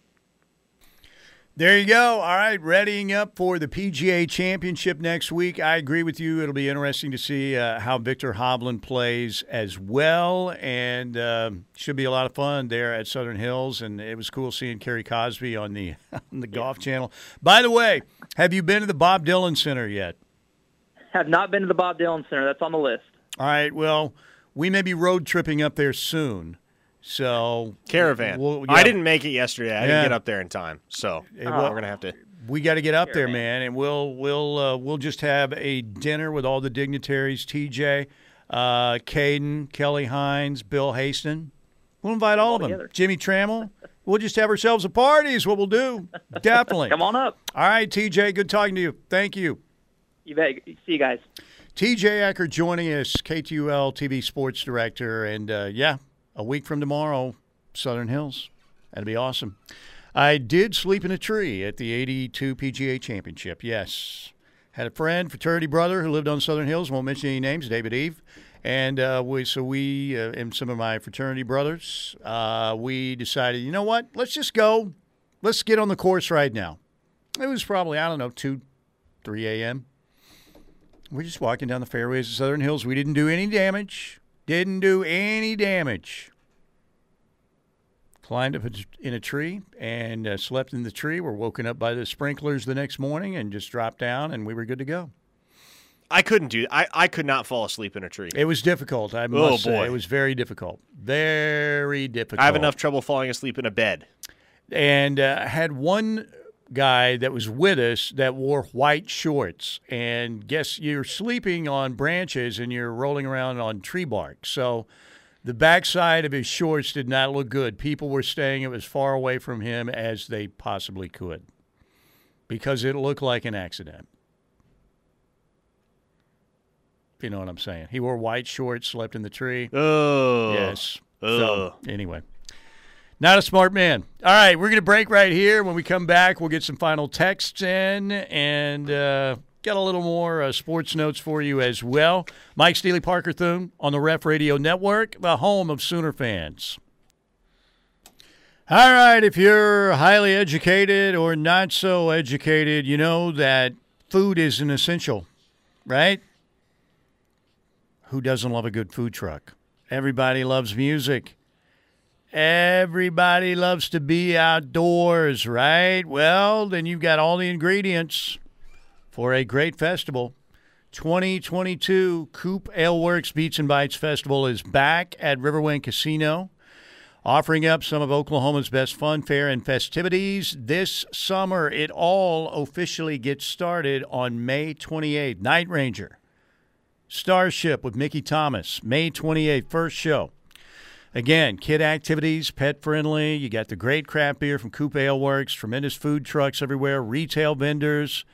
There you go. All right, readying up for the PGA Championship next week. I agree with you. It'll be interesting to see uh, how Viktor Hovland plays as well, and uh, should be a lot of fun there at Southern Hills. And it was cool seeing Kerry Cosby on the on the Golf Channel. By the way, have you been to the Bob Dylan Center yet? Have not been to the Bob Dylan Center. That's on the list. All right. Well, we may be road tripping up there soon. So caravan. We'll, yeah. I didn't make it yesterday. I yeah. didn't get up there in time, so well, we're gonna have to. We got to get up caravan. there, man, and we'll we'll uh, we'll just have a dinner with all the dignitaries. TJ, uh, Caden, Kelly Hines, Bill Haisten, We'll invite all, all of them. together. Jimmy Trammell. We'll just have ourselves a party. Is what we'll do. Definitely. Come on up. All right, TJ. Good talking to you. Thank you. You bet. See you guys. TJ Eckert joining us, KTUL TV sports director, and uh, yeah, a week from tomorrow, Southern Hills. That'd be awesome. I did sleep in a tree at the 82 PGA Championship. Yes. Had a friend, fraternity brother who lived on Southern Hills, won't mention any names, David Eve. And uh, we, so we uh, and some of my fraternity brothers, uh, we decided, you know what? Let's just go. Let's get on the course right now. It was probably, I don't know, 2, 3 a.m. We're just walking down the fairways of Southern Hills. We didn't do any damage. Didn't do any damage. Climbed up in a tree and uh, slept in the tree. Were woken up by the sprinklers the next morning and just dropped down, and we were good to go. I couldn't do. I I could not fall asleep in a tree. It was difficult. I Oh, must say, boy. it was very difficult. Very difficult. I have enough trouble falling asleep in a bed. and uh, had one guy that was with us that wore white shorts and guess you're sleeping on branches and you're rolling around on tree bark so the backside of his shorts did not look good people were staying as far away from him as they possibly could because it looked like an accident if you know what i'm saying he wore white shorts slept in the tree Oh Yes. Ugh. So, anyway, not a smart man. All right, we're going to break right here. When we come back, we'll get some final texts in and uh, got a little more uh, sports notes for you as well. Mike Steely Parker Thune on the Ref Radio Network, the home of Sooner fans. All right, if you're highly educated or not so educated, you know that food is an essential, right? Who doesn't love a good food truck? Everybody loves music. Everybody loves to be outdoors, right? Well, then you've got all the ingredients for a great festival. 2022 Coop Ale Works Beats and Bites Festival is back at Riverwind Casino, offering up some of Oklahoma's best fun, fair, and festivities this summer. It all officially gets started on May 28th. Night Ranger, Starship with Mickey Thomas, May 28th, first show. Again, kid activities, pet friendly. You got the great craft beer from Coop Ale Works, tremendous food trucks everywhere, retail vendors.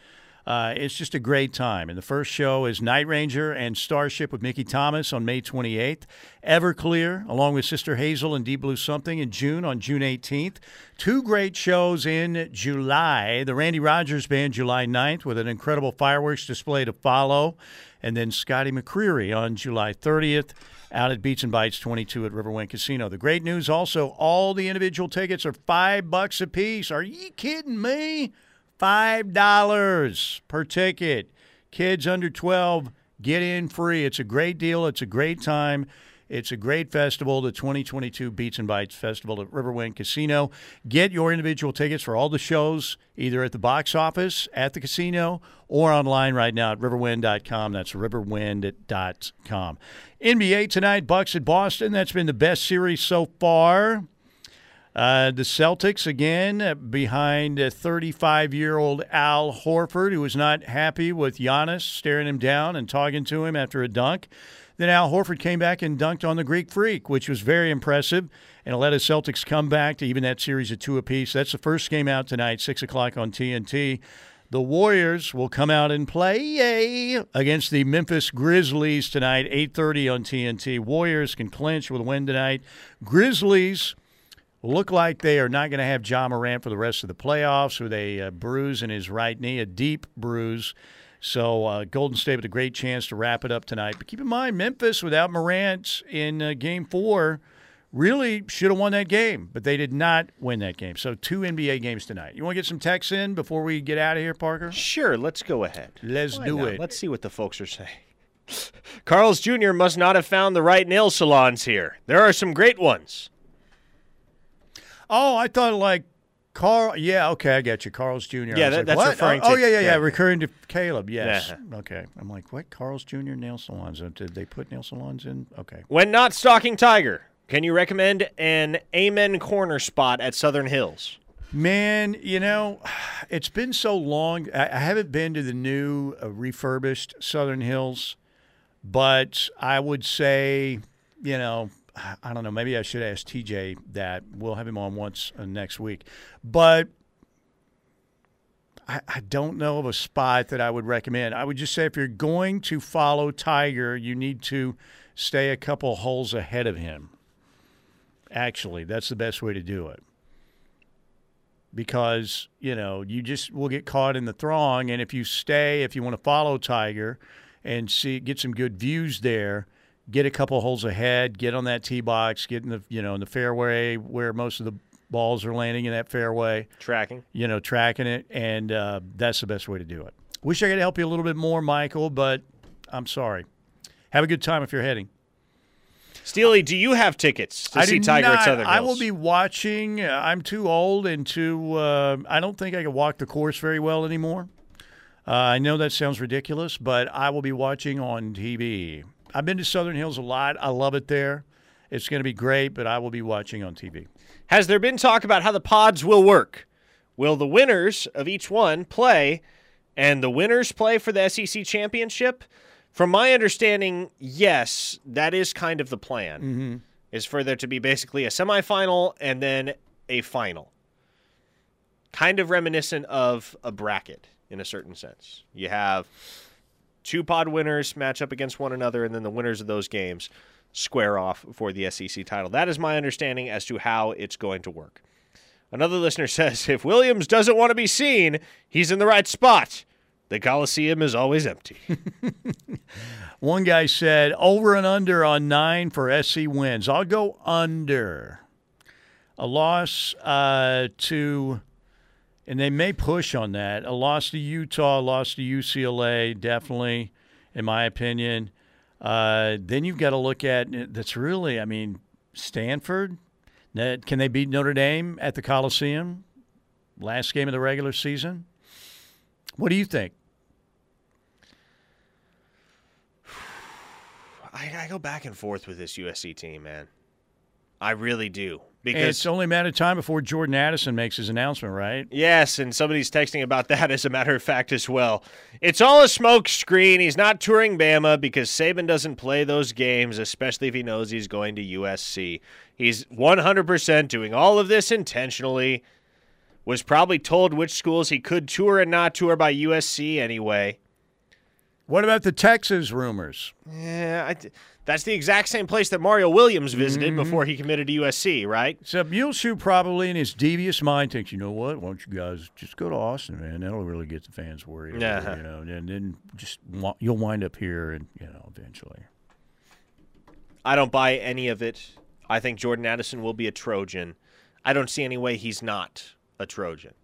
Uh, it's just a great time. And the first show is Night Ranger and Starship with Mickey Thomas on May 28th. Everclear, along with Sister Hazel and Deep Blue Something in June on June 18th. Two great shows in July. The Randy Rogers Band July 9th with an incredible fireworks display to follow. And then Scotty McCreery on July 30th out at Beats and Bites 22 at Riverwind Casino. The great news also, all the individual tickets are five bucks a piece. Are you kidding me? Five dollars per ticket. Kids under 12 get in free. It's a great deal. It's a great time. It's a great festival, the 2022 Beats and Bites Festival at Riverwind Casino. Get your individual tickets for all the shows either at the box office, at the casino, or online right now at riverwind.com. That's riverwind.com. NBA tonight, Bucks at Boston. That's been the best series so far. Uh, the Celtics again uh, behind 35 year old Al Horford, who was not happy with Giannis staring him down and talking to him after a dunk. Then Al Horford came back and dunked on the Greek Freak, which was very impressive, and let the Celtics come back to even that series at two apiece. That's the first game out tonight, 6 o'clock on TNT. The Warriors will come out and play yay, against the Memphis Grizzlies tonight, 8.30 on TNT. Warriors can clinch with a win tonight. Grizzlies look like they are not going to have Ja Morant for the rest of the playoffs with a uh, bruise in his right knee, a deep bruise. So uh, Golden State with a great chance to wrap it up tonight. But keep in mind, Memphis without Morant in uh, Game Four really should have won that game, but they did not win that game. So two NBA games tonight. You want to get some texts in before we get out of here, Parker? Sure, let's go ahead. Let's Why do not? it. Let's see what the folks are saying. Carl's Jr. must not have found the right nail salons here. There are some great ones. Oh, I thought like Carl. Yeah, okay, I get you. Carl's Jr. Yeah, that- like, that's what? referring oh, to- Oh, yeah, yeah, yeah, yeah. Recurring to Caleb. Yes. Yeah. Okay. I'm like, what? Carl's Jr. nail salons? Uh, Did they put nail salons in? Okay. When not stalking Tiger, can you recommend an Amen corner spot at Southern Hills? Man, you know, it's been so long. I, I haven't been to the new uh, refurbished Southern Hills, but I would say, you know, I don't know. Maybe I should ask TJ that. We'll have him on once uh, next week. But I, I don't know of a spot that I would recommend. I would just say if you're going to follow Tiger, you need to stay a couple holes ahead of him. Actually, that's the best way to do it. Because, you know, you just will get caught in the throng. And if you stay, if you want to follow Tiger and see, get some good views there, get a couple holes ahead, get on that tee box, get in the, you know, in the fairway where most of the balls are landing in that fairway. Tracking. You know, tracking it. And uh, that's the best way to do it. Wish I could help you a little bit more, Michael, but I'm sorry. Have a good time if you're heading. Steely, do you have tickets to I see Tiger not. at Southern Hills? I will be watching. Uh, I'm too old and too. Uh, I don't think I can walk the course very well anymore. Uh, I know that sounds ridiculous, but I will be watching on TV. I've been to Southern Hills a lot. I love it there. It's going to be great, but I will be watching on TV. Has there been talk about how the pods will work? Will the winners of each one play, and the winners play for the SEC championship? From my understanding, yes, that is kind of the plan. Mm-hmm. Is for there to be basically a semifinal and then a final. Kind of reminiscent of a bracket in a certain sense. You have two pod winners match up against one another, and then the winners of those games square off for the SEC title. That is my understanding as to how it's going to work. Another listener says if Williams doesn't want to be seen, he's in the right spot. The Coliseum is always empty. One guy said over and under on nine for SC wins. I'll go under. A loss uh, to, and they may push on that. A loss to Utah, a loss to UCLA, definitely, in my opinion. Uh, then you've got to look at that's really, I mean, Stanford. Can they beat Notre Dame at the Coliseum? Last game of the regular season. What do you think? I, I, go back and forth with this USC team, man. I really do. Because and it's only a matter of time before Jordan Addison makes his announcement, right? Yes, and somebody's texting about that as a matter of fact as well. It's all a smoke screen. He's not touring Bama because Saban doesn't play those games, especially if he knows he's going to USC. He's 100% doing all of this intentionally. Was probably told which schools he could tour and not tour by USC anyway. What about the Texas rumors? Yeah, I, that's the exact same place that Mario Williams visited mm-hmm. before he committed to USC, right? So Muleshoe probably in his devious mind thinks, you know what? Why don't you guys just go to Austin, man? That'll really get the fans worried. Yeah. Over, you know, and then just you'll wind up here, and you know, eventually. I don't buy any of it. I think Jordan Addison will be a Trojan. I don't see any way he's not a Trojan.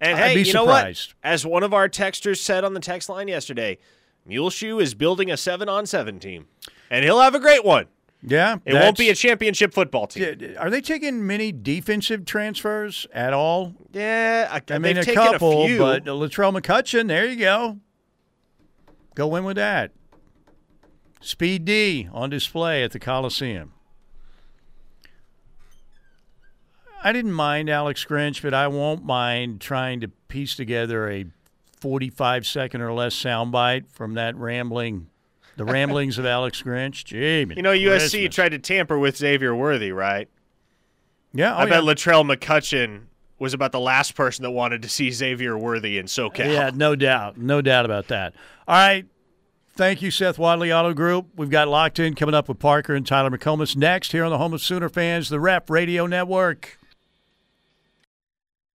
And I'd hey, you surprised. know what? As one of our texters said on the text line yesterday, Muleshoe is building a seven on seven team, and he'll have a great one. Yeah, it won't be a championship football team. Are they taking many defensive transfers at all? Yeah, I, I mean a couple, a but Latrell McCutchin, there you go. Go in with that. Speed D on display at the Coliseum. I didn't mind Alex Grinch, but I won't mind trying to piece together a 45 second or less soundbite from that rambling, the ramblings of Alex Grinch. Jamie. you know, USC Christmas. tried to tamper with Xavier Worthy, right? Yeah, oh, I bet yeah. Latrell McCutchin was about the last person that wanted to see Xavier Worthy in SoCal. Yeah, no doubt, no doubt about that. All right. Thank you, Seth Wadley Auto Group. We've got locked in coming up with Parker and Tyler McComas next here on the home of Sooner fans, the Ref Radio Network.